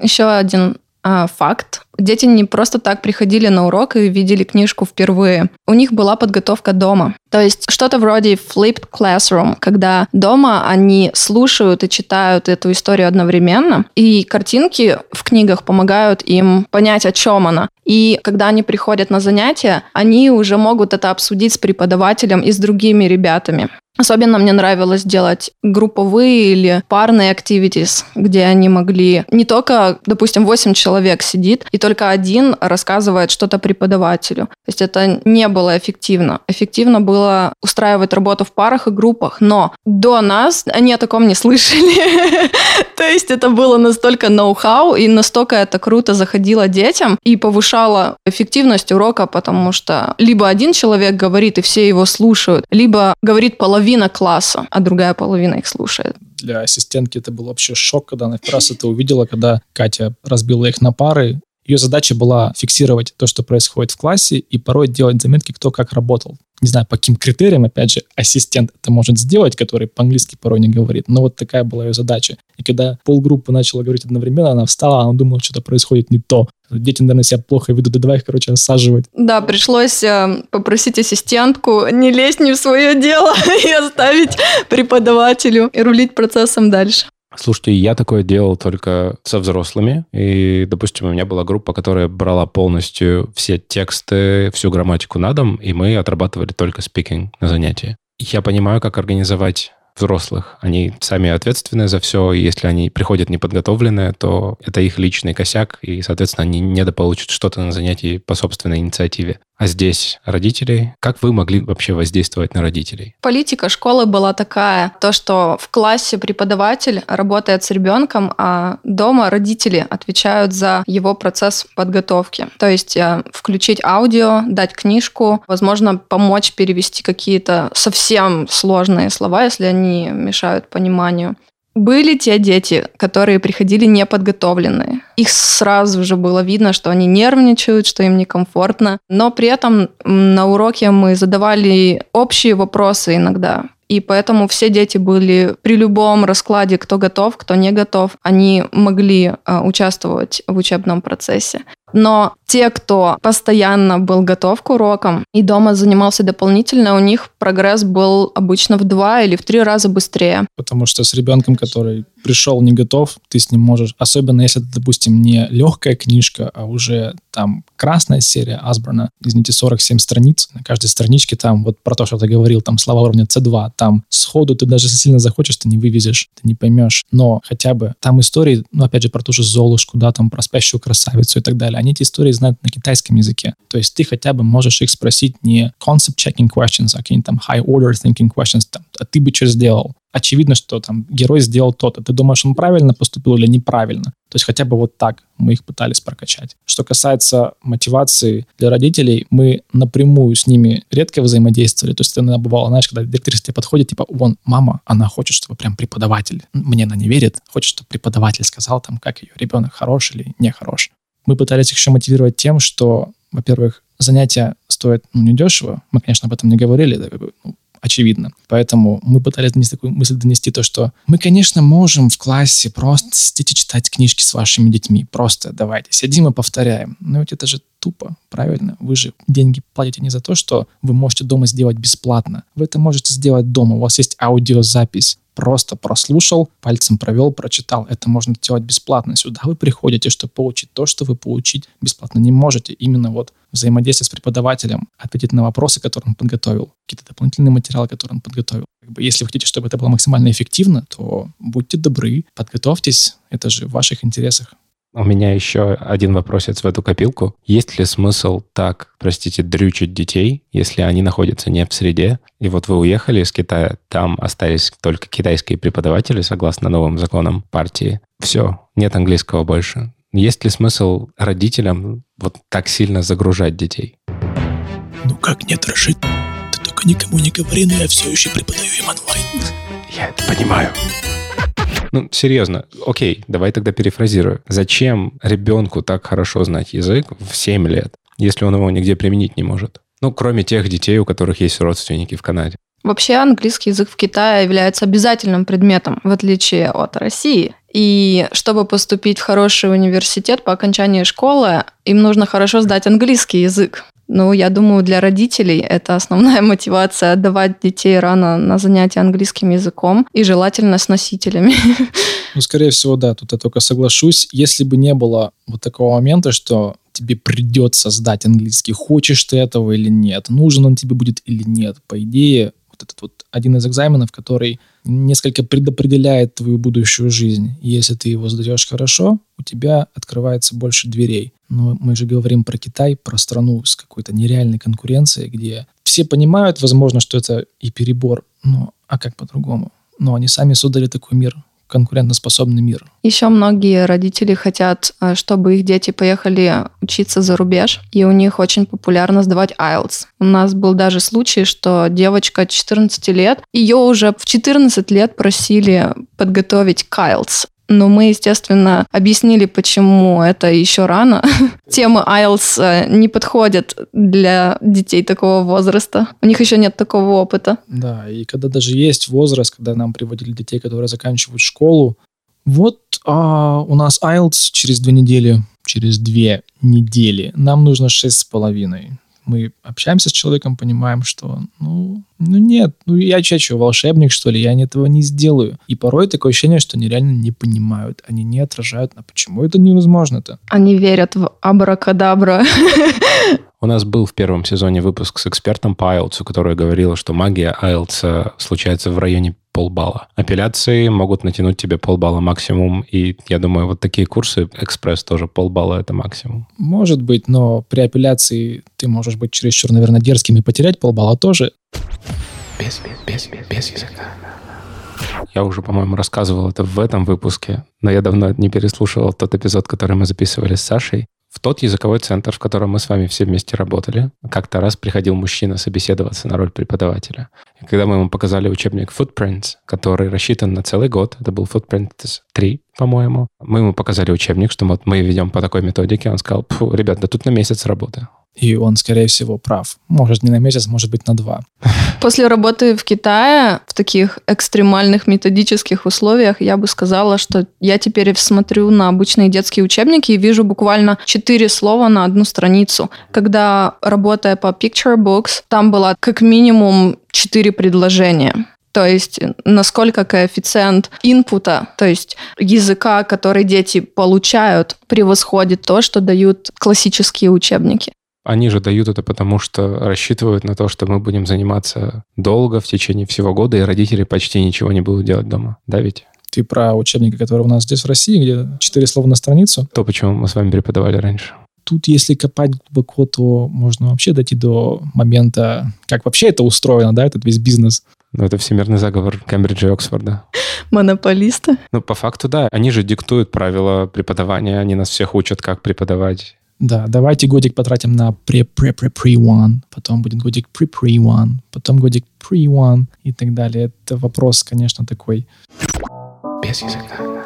Еще один а, факт. Дети не просто так приходили на урок и видели книжку впервые. У них была подготовка дома. То есть что-то вроде flipped classroom, когда дома они слушают и читают эту историю одновременно, и картинки в книгах помогают им понять, о чем она. И когда они приходят на занятия, они уже могут это обсудить с преподавателем и с другими ребятами. Особенно мне нравилось делать групповые или парные activities, где они могли не только, допустим, 8 человек сидит, и только один рассказывает что-то преподавателю. То есть это не было эффективно. Эффективно было устраивать работу в парах и группах, но до нас они о таком не слышали. То есть это было настолько ноу-хау, и настолько это круто заходило детям и повышало эффективность урока, потому что либо один человек говорит, и все его слушают, либо говорит половина половина класса, а другая половина их слушает. Для ассистентки это был вообще шок, когда она в раз это увидела, когда Катя разбила их на пары. Ее задача была фиксировать то, что происходит в классе, и порой делать заметки, кто как работал не знаю, по каким критериям, опять же, ассистент это может сделать, который по-английски порой не говорит. Но вот такая была ее задача. И когда полгруппы начала говорить одновременно, она встала, она думала, что-то происходит не то. Дети, наверное, себя плохо ведут, да давай их, короче, осаживать. Да, пришлось э, попросить ассистентку не лезть не в свое дело и оставить преподавателю и рулить процессом дальше. Слушайте, я такое делал только со взрослыми. И, допустим, у меня была группа, которая брала полностью все тексты, всю грамматику на дом, и мы отрабатывали только спикинг на занятии. Я понимаю, как организовать взрослых. Они сами ответственны за все, и если они приходят неподготовленные, то это их личный косяк, и, соответственно, они недополучат что-то на занятии по собственной инициативе. А здесь родители. Как вы могли вообще воздействовать на родителей? Политика школы была такая, то, что в классе преподаватель работает с ребенком, а дома родители отвечают за его процесс подготовки. То есть э, включить аудио, дать книжку, возможно, помочь перевести какие-то совсем сложные слова, если они мешают пониманию. Были те дети, которые приходили неподготовленные. Их сразу же было видно, что они нервничают, что им некомфортно. Но при этом на уроке мы задавали общие вопросы иногда. И поэтому все дети были при любом раскладе, кто готов, кто не готов, они могли э, участвовать в учебном процессе. Но те, кто постоянно был готов к урокам и дома занимался дополнительно, у них прогресс был обычно в два или в три раза быстрее. Потому что с ребенком, который пришел не готов, ты с ним можешь, особенно если это, допустим, не легкая книжка, а уже там красная серия Асборна, извините, 47 страниц, на каждой страничке там вот про то, что ты говорил, там слова уровня C2, там сходу ты даже сильно захочешь, ты не вывезешь, ты не поймешь, но хотя бы там истории, ну опять же про ту же Золушку, да, там про спящую красавицу и так далее, они эти истории знают на китайском языке. То есть ты хотя бы можешь их спросить не concept-checking questions, а какие-нибудь там high-order thinking questions, там, а ты бы что сделал? очевидно, что там герой сделал то-то. Ты думаешь, он правильно поступил или неправильно? То есть хотя бы вот так мы их пытались прокачать. Что касается мотивации для родителей, мы напрямую с ними редко взаимодействовали. То есть иногда бывало, знаешь, когда директор тебе подходит, типа, вон, мама, она хочет, чтобы прям преподаватель, мне она не верит, хочет, чтобы преподаватель сказал там, как ее ребенок хорош или не хорош. Мы пытались их еще мотивировать тем, что, во-первых, занятия стоят ну, недешево. Мы, конечно, об этом не говорили. Ну, очевидно. Поэтому мы пытались донести такую мысль донести, то, что мы, конечно, можем в классе просто сидеть и читать книжки с вашими детьми. Просто давайте, сидим и повторяем. Но ведь это же тупо, правильно? Вы же деньги платите не за то, что вы можете дома сделать бесплатно. Вы это можете сделать дома. У вас есть аудиозапись. Просто прослушал, пальцем провел, прочитал. Это можно делать бесплатно. Сюда вы приходите, чтобы получить то, что вы получить бесплатно не можете. Именно вот взаимодействие с преподавателем, ответить на вопросы, которые он подготовил, какие-то дополнительные материалы, которые он подготовил. Как бы, если вы хотите, чтобы это было максимально эффективно, то будьте добры, подготовьтесь. Это же в ваших интересах. У меня еще один вопросец в эту копилку. Есть ли смысл так, простите, дрючить детей, если они находятся не в среде, и вот вы уехали из Китая, там остались только китайские преподаватели, согласно новым законам партии. Все, нет английского больше. Есть ли смысл родителям вот так сильно загружать детей? Ну как нет, Рашид? Ты только никому не говори, но я все еще преподаю им онлайн. Я это понимаю. Ну, серьезно, окей, давай тогда перефразирую. Зачем ребенку так хорошо знать язык в 7 лет, если он его нигде применить не может? Ну, кроме тех детей, у которых есть родственники в Канаде. Вообще английский язык в Китае является обязательным предметом, в отличие от России. И чтобы поступить в хороший университет по окончании школы, им нужно хорошо сдать английский язык. Ну, я думаю, для родителей это основная мотивация отдавать детей рано на занятия английским языком и желательно с носителями. Ну, скорее всего, да, тут я только соглашусь. Если бы не было вот такого момента, что тебе придется сдать английский, хочешь ты этого или нет, нужен он тебе будет или нет, по идее, вот этот вот один из экзаменов, который несколько предопределяет твою будущую жизнь. Если ты его сдаешь хорошо, у тебя открывается больше дверей. Но мы же говорим про Китай, про страну с какой-то нереальной конкуренцией, где все понимают, возможно, что это и перебор, но а как по-другому? Но они сами создали такой мир, конкурентоспособный мир. Еще многие родители хотят, э, чтобы их дети поехали учиться за рубеж, и у них очень популярно сдавать IELTS. У нас был даже случай, что девочка 14 лет, ее уже в 14 лет просили подготовить к IELTS. Но мы, естественно, объяснили, почему это еще рано. Темы IELTS э, не подходят для детей такого возраста. У них еще нет такого опыта. Да, и когда даже есть возраст, когда нам приводили детей, которые заканчивают школу, вот а, у нас IELTS через две недели, через две недели. Нам нужно шесть с половиной мы общаемся с человеком, понимаем, что, ну, ну нет, ну я че, че, волшебник, что ли, я этого не сделаю. И порой такое ощущение, что они реально не понимают, они не отражают, а почему это невозможно-то? Они верят в абракадабра. У нас был в первом сезоне выпуск с экспертом по IELTS, которая говорила, что магия IELTS случается в районе полбалла. Апелляции могут натянуть тебе полбалла максимум, и я думаю, вот такие курсы, экспресс тоже полбалла это максимум. Может быть, но при апелляции ты можешь быть чересчур, наверное, дерзким и потерять полбалла тоже. Без, без, без, без языка. Я уже, по-моему, рассказывал это в этом выпуске, но я давно не переслушивал тот эпизод, который мы записывали с Сашей в тот языковой центр, в котором мы с вами все вместе работали, как-то раз приходил мужчина собеседоваться на роль преподавателя. И когда мы ему показали учебник Footprints, который рассчитан на целый год, это был Footprints 3, по-моему, мы ему показали учебник, что вот мы ведем по такой методике, он сказал, ребят, да тут на месяц работы. И он, скорее всего, прав. Может, не на месяц, может быть, на два. После работы в Китае в таких экстремальных методических условиях я бы сказала, что я теперь смотрю на обычные детские учебники и вижу буквально четыре слова на одну страницу. Когда работая по Picture Books, там было как минимум четыре предложения. То есть насколько коэффициент инпута, то есть языка, который дети получают, превосходит то, что дают классические учебники. Они же дают это потому, что рассчитывают на то, что мы будем заниматься долго в течение всего года, и родители почти ничего не будут делать дома. Да ведь? Ты про учебники, которые у нас здесь в России, где четыре слова на страницу? То, почему мы с вами преподавали раньше. Тут, если копать глубоко, то можно вообще дойти до момента, как вообще это устроено, да, этот весь бизнес. Ну, это всемирный заговор Кембриджа и Оксфорда. Монополисты? Ну, по факту, да. Они же диктуют правила преподавания, они нас всех учат, как преподавать. Да, давайте годик потратим на pre-pre-pre-pre-one, потом будет годик pre-pre-one, потом годик pre-one и так далее. Это вопрос, конечно, такой. Без языка.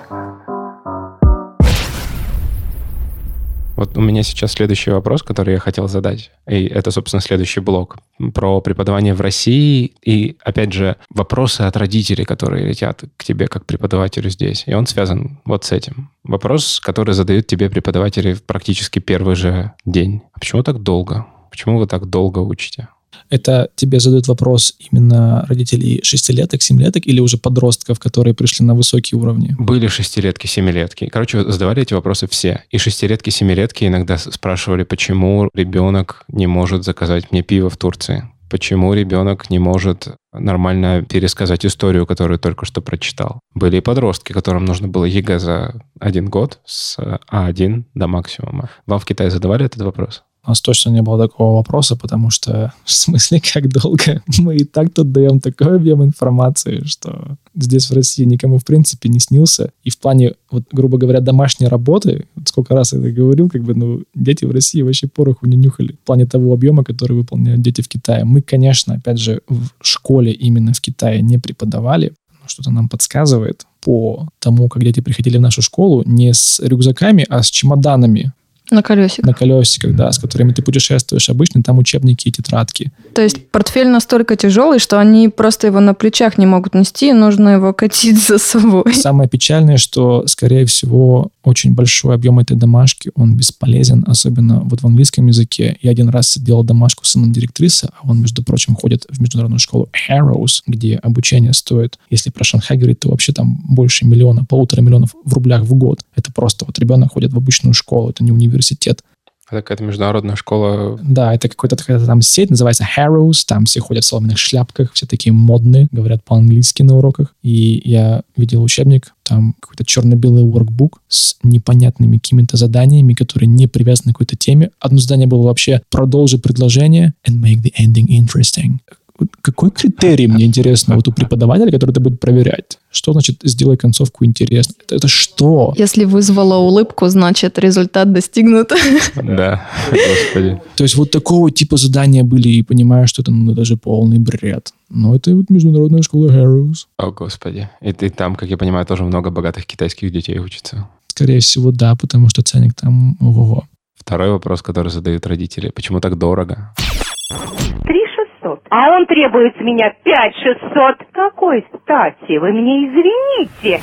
Вот у меня сейчас следующий вопрос, который я хотел задать. И это, собственно, следующий блок про преподавание в России. И, опять же, вопросы от родителей, которые летят к тебе как преподавателю здесь. И он связан вот с этим. Вопрос, который задают тебе преподаватели в практически первый же день. А почему так долго? Почему вы так долго учите? Это тебе задают вопрос именно родителей шестилеток, семилеток или уже подростков, которые пришли на высокие уровни? Были шестилетки, семилетки. Короче, задавали эти вопросы все. И шестилетки, семилетки иногда спрашивали, почему ребенок не может заказать мне пиво в Турции. Почему ребенок не может нормально пересказать историю, которую только что прочитал. Были и подростки, которым нужно было ЕГЭ за один год с А1 до максимума. Вам в Китае задавали этот вопрос? У нас точно не было такого вопроса, потому что в смысле как долго? Мы и так тут даем такой объем информации, что здесь в России никому в принципе не снился. И в плане, вот, грубо говоря, домашней работы, сколько раз я это говорил, как бы, ну, дети в России вообще пороху не нюхали. В плане того объема, который выполняют дети в Китае. Мы, конечно, опять же, в школе именно в Китае не преподавали, что-то нам подсказывает по тому, как дети приходили в нашу школу не с рюкзаками, а с чемоданами на колесиках. На колесиках, да, с которыми ты путешествуешь. Обычно там учебники и тетрадки. То есть портфель настолько тяжелый, что они просто его на плечах не могут нести, и нужно его катить за собой. Самое печальное, что, скорее всего, очень большой объем этой домашки, он бесполезен, особенно вот в английском языке. Я один раз делал домашку сыном директрисы, а он, между прочим, ходит в международную школу Harrows, где обучение стоит, если про Шанхай говорить, то вообще там больше миллиона, полутора миллионов в рублях в год. Это просто вот ребенок ходит в обычную школу, это не университет. Это какая-то международная школа. Да, это какой-то такая там сеть, называется Harrows, там все ходят в соломенных шляпках, все такие модные, говорят по-английски на уроках. И я видел учебник, там какой-то черно-белый workbook с непонятными какими-то заданиями, которые не привязаны к какой-то теме. Одно задание было вообще «продолжи предложение and make the ending interesting» какой критерий, мне интересно, вот у преподавателя, который это будет проверять? Что значит «сделай концовку интересной»? Это, это что? Если вызвало улыбку, значит результат достигнут. Да, господи. То есть вот такого типа задания были, и понимаю, что это ну, даже полный бред. Но это вот международная школа Harrows. О, господи. И ты там, как я понимаю, тоже много богатых китайских детей учатся. Скорее всего, да, потому что ценник там ого-го. Второй вопрос, который задают родители. Почему так дорого? 600. А он требует с меня 5600. Какой стати? Вы мне извините.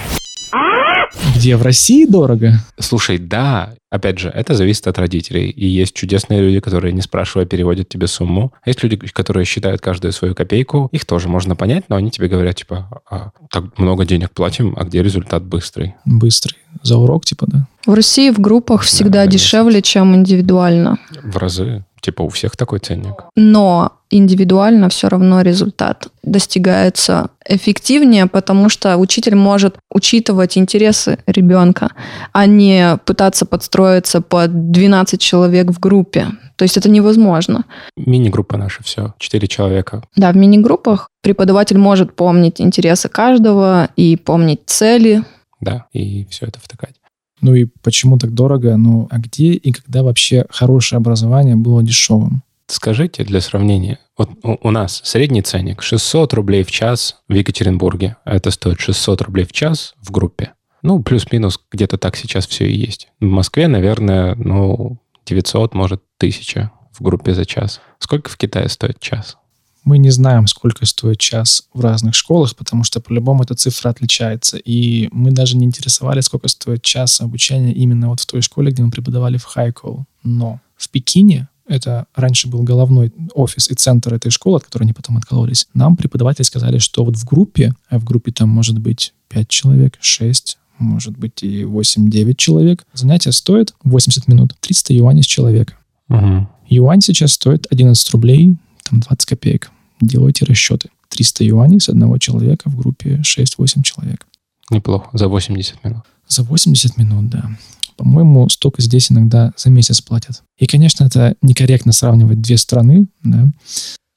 А? Где в России дорого? Слушай, да, опять же, это зависит от родителей. И есть чудесные люди, которые, не спрашивая, переводят тебе сумму. А есть люди, которые считают каждую свою копейку. Их тоже можно понять, но они тебе говорят, типа, а, так много денег платим, а где результат быстрый? Быстрый. За урок, типа, да? В России в группах всегда да, дешевле, чем индивидуально. В разы. Типа у всех такой ценник. Но индивидуально все равно результат достигается эффективнее, потому что учитель может учитывать интересы ребенка, а не пытаться подстроиться под 12 человек в группе. То есть это невозможно. Мини-группа наша, все, 4 человека. Да, в мини-группах преподаватель может помнить интересы каждого и помнить цели. Да, и все это втыкать. Ну и почему так дорого? Ну а где и когда вообще хорошее образование было дешевым? Скажите для сравнения, вот у, нас средний ценник 600 рублей в час в Екатеринбурге. А это стоит 600 рублей в час в группе. Ну, плюс-минус где-то так сейчас все и есть. В Москве, наверное, ну, 900, может, 1000 в группе за час. Сколько в Китае стоит час? Мы не знаем, сколько стоит час в разных школах, потому что по-любому эта цифра отличается. И мы даже не интересовались, сколько стоит час обучения именно вот в той школе, где мы преподавали в Хайкоу. Но в Пекине это раньше был головной офис и центр этой школы, от которой они потом откололись, нам преподаватели сказали, что вот в группе, а в группе там может быть 5 человек, 6, может быть и 8-9 человек, занятие стоит 80 минут, 300 юаней с человека. Угу. Юань сейчас стоит 11 рублей, там 20 копеек. Делайте расчеты. 300 юаней с одного человека в группе 6-8 человек. Неплохо. За 80 минут. За 80 минут, да. По-моему, столько здесь иногда за месяц платят. И, конечно, это некорректно сравнивать две страны, да.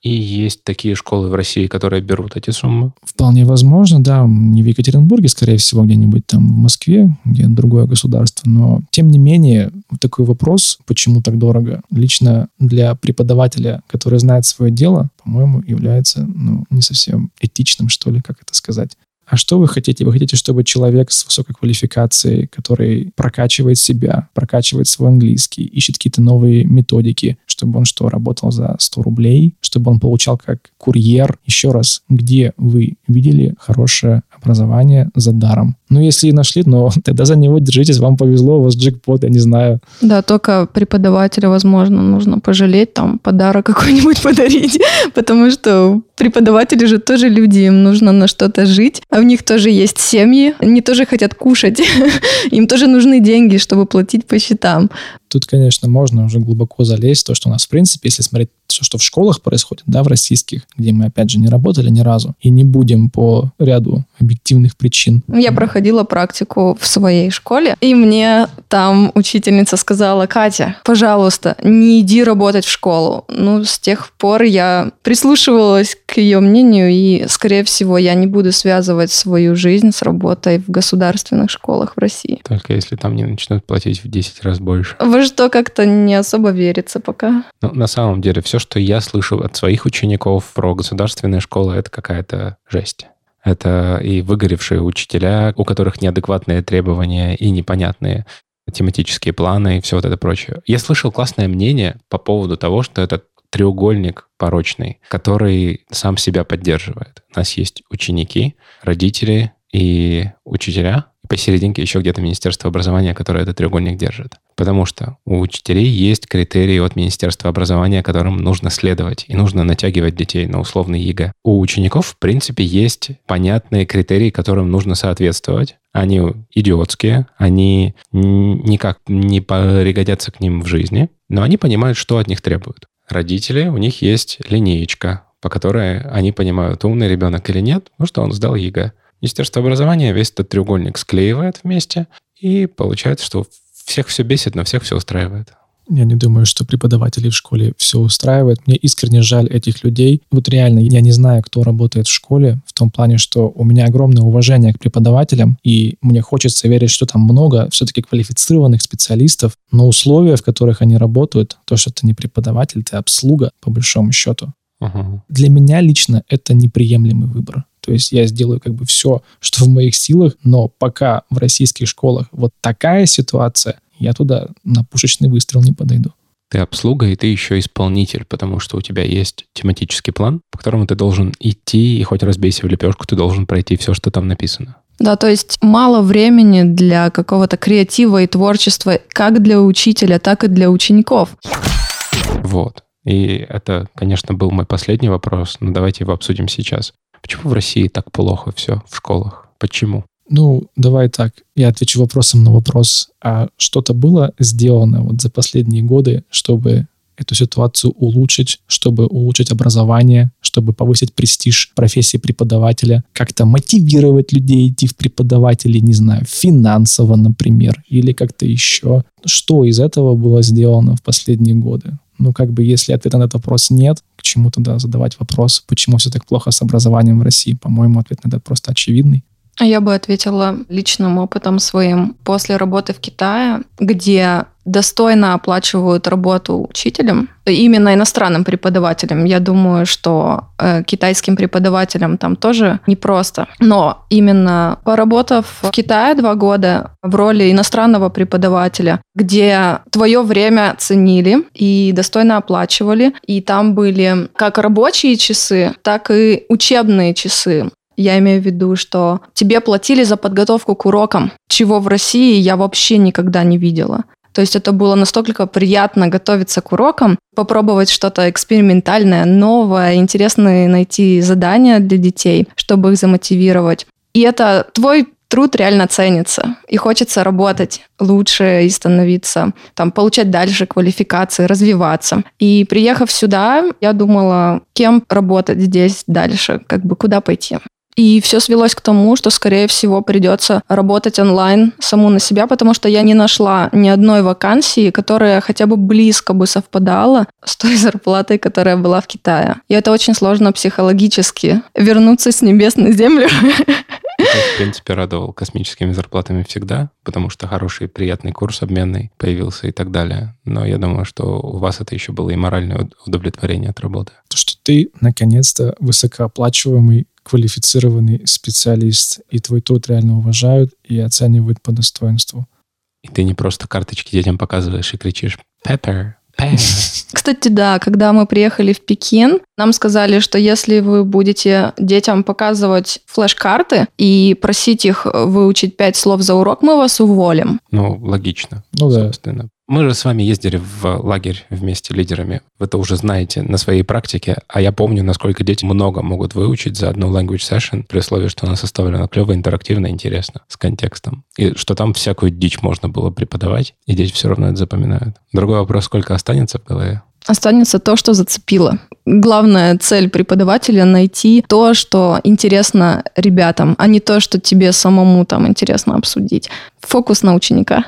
И есть такие школы в России, которые берут эти суммы? Вполне возможно, да. Не в Екатеринбурге, скорее всего, где-нибудь там в Москве, где другое государство. Но, тем не менее, такой вопрос, почему так дорого, лично для преподавателя, который знает свое дело, по-моему, является ну, не совсем этичным, что ли, как это сказать. А что вы хотите? Вы хотите, чтобы человек с высокой квалификацией, который прокачивает себя, прокачивает свой английский, ищет какие-то новые методики, чтобы он что, работал за 100 рублей, чтобы он получал как курьер. Еще раз, где вы видели хорошее образование за даром? Ну, если и нашли, но тогда за него держитесь, вам повезло, у вас джекпот, я не знаю. Да, только преподавателя, возможно, нужно пожалеть, там, подарок какой-нибудь подарить, потому что преподаватели же тоже люди, им нужно на что-то жить, а у них тоже есть семьи, они тоже хотят кушать, им тоже нужны деньги, чтобы платить по счетам. Тут, конечно, можно уже глубоко залезть, то, что у нас, в принципе, если смотреть все, что в школах происходит, да, в российских, где мы, опять же, не работали ни разу, и не будем по ряду объективных причин. Я проходила практику в своей школе, и мне там учительница сказала, Катя, пожалуйста, не иди работать в школу. Ну, с тех пор я прислушивалась к ее мнению, и, скорее всего, я не буду связывать свою жизнь с работой в государственных школах в России. Только если там не начнут платить в 10 раз больше. Во что как-то не особо верится пока. Ну, на самом деле, все, что я слышу от своих учеников про государственные школы, это какая-то жесть. Это и выгоревшие учителя, у которых неадекватные требования и непонятные тематические планы и все вот это прочее. Я слышал классное мнение по поводу того, что это треугольник порочный, который сам себя поддерживает. У нас есть ученики, родители и учителя, посерединке еще где-то Министерство образования, которое этот треугольник держит. Потому что у учителей есть критерии от Министерства образования, которым нужно следовать, и нужно натягивать детей на условный ЕГЭ. У учеников, в принципе, есть понятные критерии, которым нужно соответствовать. Они идиотские, они никак не пригодятся к ним в жизни, но они понимают, что от них требуют. Родители, у них есть линеечка, по которой они понимают, умный ребенок или нет, потому что он сдал ЕГЭ. Министерство образования весь этот треугольник склеивает вместе, и получается, что всех все бесит, но всех все устраивает. Я не думаю, что преподаватели в школе все устраивает. Мне искренне жаль этих людей. Вот реально, я не знаю, кто работает в школе, в том плане, что у меня огромное уважение к преподавателям, и мне хочется верить, что там много все-таки квалифицированных специалистов, но условия, в которых они работают, то, что ты не преподаватель, ты обслуга, по большому счету. Угу. Для меня лично это неприемлемый выбор. То есть я сделаю как бы все, что в моих силах, но пока в российских школах вот такая ситуация, я туда на пушечный выстрел не подойду. Ты обслуга, и ты еще исполнитель, потому что у тебя есть тематический план, по которому ты должен идти, и хоть разбейся в лепешку, ты должен пройти все, что там написано. Да, то есть мало времени для какого-то креатива и творчества как для учителя, так и для учеников. Вот. И это, конечно, был мой последний вопрос, но давайте его обсудим сейчас. Почему в России так плохо все в школах? Почему? Ну, давай так, я отвечу вопросом на вопрос. А что-то было сделано вот за последние годы, чтобы эту ситуацию улучшить, чтобы улучшить образование, чтобы повысить престиж профессии преподавателя, как-то мотивировать людей идти в преподаватели, не знаю, финансово, например, или как-то еще. Что из этого было сделано в последние годы? Ну, как бы, если ответа на этот вопрос нет, к чему тогда задавать вопрос, почему все так плохо с образованием в России? По-моему, ответ на это просто очевидный. А я бы ответила личным опытом своим. После работы в Китае, где достойно оплачивают работу учителем, именно иностранным преподавателем. Я думаю, что э, китайским преподавателям там тоже непросто. Но именно поработав в Китае два года в роли иностранного преподавателя, где твое время ценили и достойно оплачивали, и там были как рабочие часы, так и учебные часы. Я имею в виду, что тебе платили за подготовку к урокам, чего в России я вообще никогда не видела. То есть это было настолько приятно готовиться к урокам, попробовать что-то экспериментальное, новое, интересное найти задания для детей, чтобы их замотивировать. И это твой труд реально ценится, и хочется работать лучше и становиться, там, получать дальше квалификации, развиваться. И приехав сюда, я думала, кем работать здесь дальше, как бы куда пойти. И все свелось к тому, что, скорее всего, придется работать онлайн саму на себя, потому что я не нашла ни одной вакансии, которая хотя бы близко бы совпадала с той зарплатой, которая была в Китае. И это очень сложно психологически вернуться с небес на землю. Я, в принципе, радовал космическими зарплатами всегда, потому что хороший, приятный курс обменный появился и так далее. Но я думаю, что у вас это еще было и моральное удовлетворение от работы. То, что ты, наконец-то, высокооплачиваемый квалифицированный специалист, и твой труд реально уважают и оценивают по достоинству. И ты не просто карточки детям показываешь и кричишь «Pepper, pepper». Кстати, да, когда мы приехали в Пекин, нам сказали, что если вы будете детям показывать флеш-карты и просить их выучить пять слов за урок, мы вас уволим. Ну, логично. Ну да. собственно. Мы же с вами ездили в лагерь вместе лидерами. Вы это уже знаете на своей практике. А я помню, насколько дети много могут выучить за одну language session, при условии, что она составлена клево, интерактивно, интересно, с контекстом. И что там всякую дичь можно было преподавать, и дети все равно это запоминают. Другой вопрос, сколько останется в голове? Останется то, что зацепило. Главная цель преподавателя — найти то, что интересно ребятам, а не то, что тебе самому там интересно обсудить. Фокус на ученика.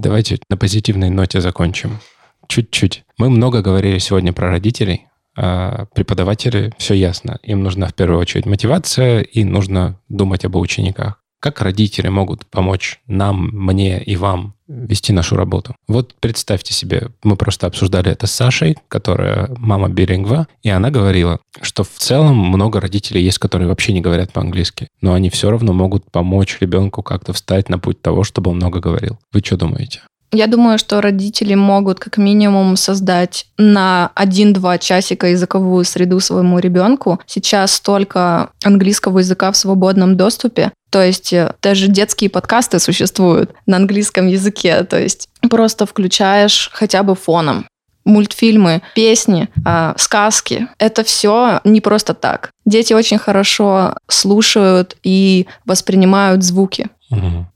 Давайте на позитивной ноте закончим. Чуть-чуть. Мы много говорили сегодня про родителей. А преподаватели, все ясно. Им нужна в первую очередь мотивация и нужно думать об учениках. Как родители могут помочь нам, мне и вам вести нашу работу? Вот представьте себе, мы просто обсуждали это с Сашей, которая мама билингва, и она говорила, что в целом много родителей есть, которые вообще не говорят по-английски, но они все равно могут помочь ребенку как-то встать на путь того, чтобы он много говорил. Вы что думаете? Я думаю, что родители могут как минимум создать на 1-2 часика языковую среду своему ребенку. Сейчас столько английского языка в свободном доступе. То есть э, даже детские подкасты существуют на английском языке. То есть просто включаешь хотя бы фоном мультфильмы, песни, э, сказки. Это все не просто так. Дети очень хорошо слушают и воспринимают звуки.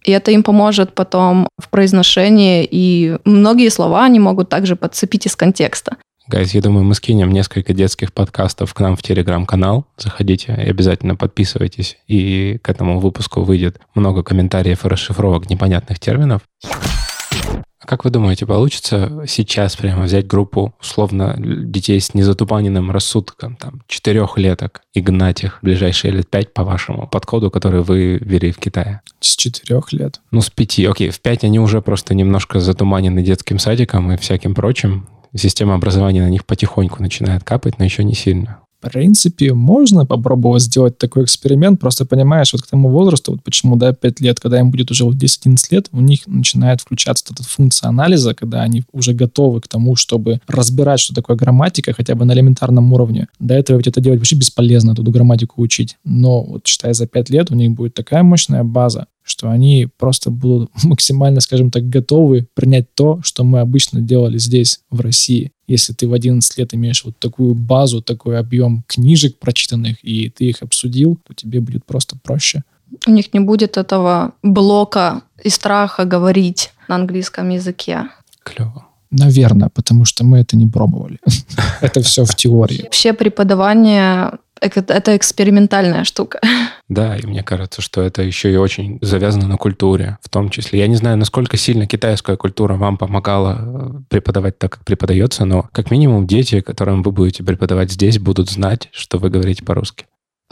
И это им поможет потом в произношении, и многие слова они могут также подцепить из контекста. Гайз, я думаю, мы скинем несколько детских подкастов к нам в Телеграм-канал. Заходите и обязательно подписывайтесь. И к этому выпуску выйдет много комментариев и расшифровок непонятных терминов. А как вы думаете, получится сейчас прямо взять группу, условно, детей с незатупаненным рассудком, там, четырехлеток, и гнать их в ближайшие лет пять по вашему подходу, который вы ввели в Китае? С четырех лет. Ну, с пяти. Окей, в пять они уже просто немножко затуманены детским садиком и всяким прочим. Система образования на них потихоньку начинает капать, но еще не сильно в принципе, можно попробовать сделать такой эксперимент, просто понимаешь, вот к тому возрасту, вот почему, да, 5 лет, когда им будет уже вот 10-11 лет, у них начинает включаться эта функция анализа, когда они уже готовы к тому, чтобы разбирать, что такое грамматика, хотя бы на элементарном уровне. До этого ведь это делать вообще бесполезно, эту грамматику учить. Но вот считай, за 5 лет у них будет такая мощная база, что они просто будут максимально, скажем так, готовы принять то, что мы обычно делали здесь, в России. Если ты в 11 лет имеешь вот такую базу, такой объем книжек прочитанных, и ты их обсудил, то тебе будет просто проще. У них не будет этого блока и страха говорить на английском языке. Клево. Наверное, потому что мы это не пробовали. Это все в теории. Вообще преподавание это экспериментальная штука. Да, и мне кажется, что это еще и очень завязано на культуре в том числе. Я не знаю, насколько сильно китайская культура вам помогала э, преподавать так, как преподается, но как минимум дети, которым вы будете преподавать здесь, будут знать, что вы говорите по-русски.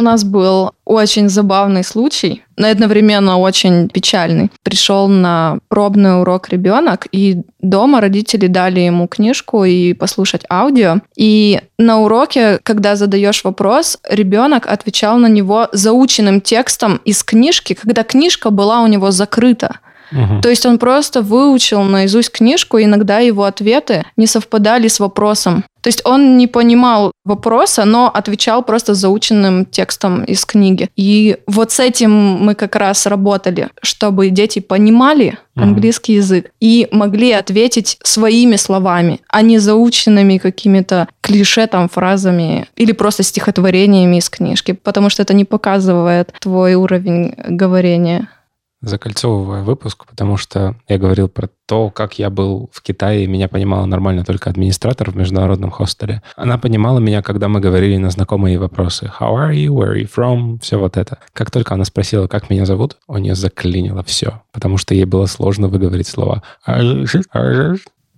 У нас был очень забавный случай, но одновременно очень печальный. Пришел на пробный урок ребенок, и дома родители дали ему книжку и послушать аудио. И на уроке, когда задаешь вопрос, ребенок отвечал на него заученным текстом из книжки, когда книжка была у него закрыта. То есть он просто выучил наизусть книжку, иногда его ответы не совпадали с вопросом. То есть он не понимал вопроса, но отвечал просто заученным текстом из книги. И вот с этим мы как раз работали, чтобы дети понимали английский язык и могли ответить своими словами, а не заученными какими-то клише там фразами или просто стихотворениями из книжки, потому что это не показывает твой уровень говорения закольцовывая выпуск, потому что я говорил про то, как я был в Китае, и меня понимала нормально только администратор в международном хостеле. Она понимала меня, когда мы говорили на знакомые вопросы. How are you? Where are you from? Все вот это. Как только она спросила, как меня зовут, у нее заклинило все, потому что ей было сложно выговорить слова.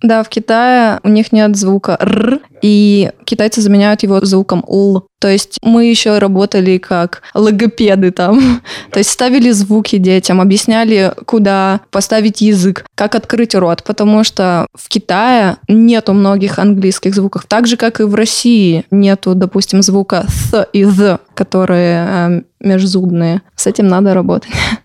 Да, в Китае у них нет звука «р», и китайцы заменяют его звуком «л». То есть мы еще работали как логопеды там. То есть ставили звуки детям, объясняли, куда поставить язык, как открыть рот, потому что в Китае нету многих английских звуков. Так же, как и в России нету, допустим, звука «с» и «з», которые э, межзубные. С этим надо работать.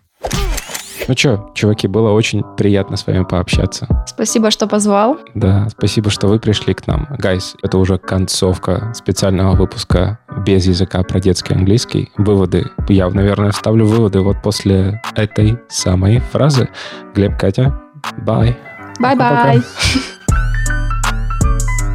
Ну что, чуваки, было очень приятно с вами пообщаться. Спасибо, что позвал. Да, спасибо, что вы пришли к нам. Guys, это уже концовка специального выпуска без языка про детский английский. Выводы. Я, наверное, ставлю выводы вот после этой самой фразы. Глеб, Катя, bye. Bye-bye.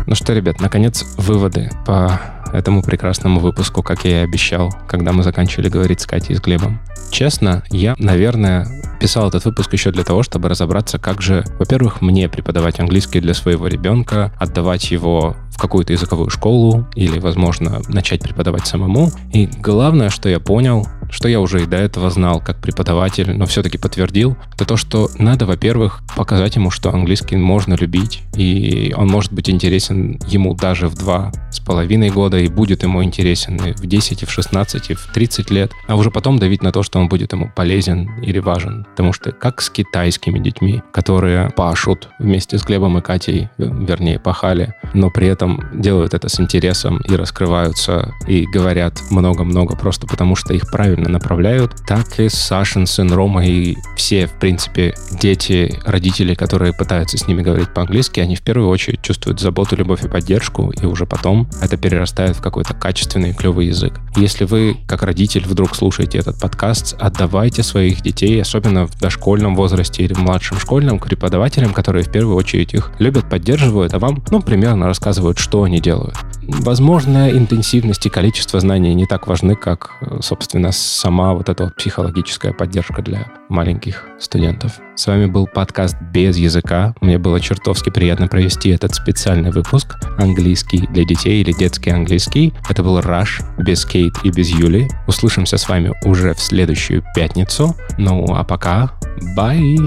Ну что, ребят, наконец, выводы по этому прекрасному выпуску, как я и обещал, когда мы заканчивали говорить с Катей и с Глебом. Честно, я, наверное, писал этот выпуск еще для того, чтобы разобраться, как же, во-первых, мне преподавать английский для своего ребенка, отдавать его в какую-то языковую школу или, возможно, начать преподавать самому. И главное, что я понял, что я уже и до этого знал как преподаватель, но все-таки подтвердил, это то, что надо, во-первых, показать ему, что английский можно любить, и он может быть интересен ему даже в два с половиной года, и будет ему интересен и в 10, и в 16, и в 30 лет, а уже потом давить на то, что он будет ему полезен или важен. Потому что как с китайскими детьми, которые пашут вместе с Глебом и Катей, вернее, пахали, но при этом делают это с интересом и раскрываются, и говорят много-много просто потому, что их правильно направляют, так и Сашин сын Рома и все, в принципе, дети, родители, которые пытаются с ними говорить по-английски, они в первую очередь чувствуют заботу, любовь и поддержку, и уже потом это перерастает в какой-то качественный, клевый язык. Если вы, как родитель, вдруг слушаете этот подкаст, отдавайте своих детей, особенно в дошкольном возрасте или в младшем школьном, к преподавателям, которые в первую очередь их любят, поддерживают, а вам, ну, примерно рассказывают, что они делают. Возможно, интенсивность и количество знаний не так важны, как, собственно, сама вот эта вот психологическая поддержка для маленьких студентов. С вами был подкаст «Без языка». Мне было чертовски приятно провести этот специальный выпуск «Английский для детей» или «Детский английский». Это был Раш без Кейт и без Юли. Услышимся с вами уже в следующую пятницу. Ну, а пока, бай!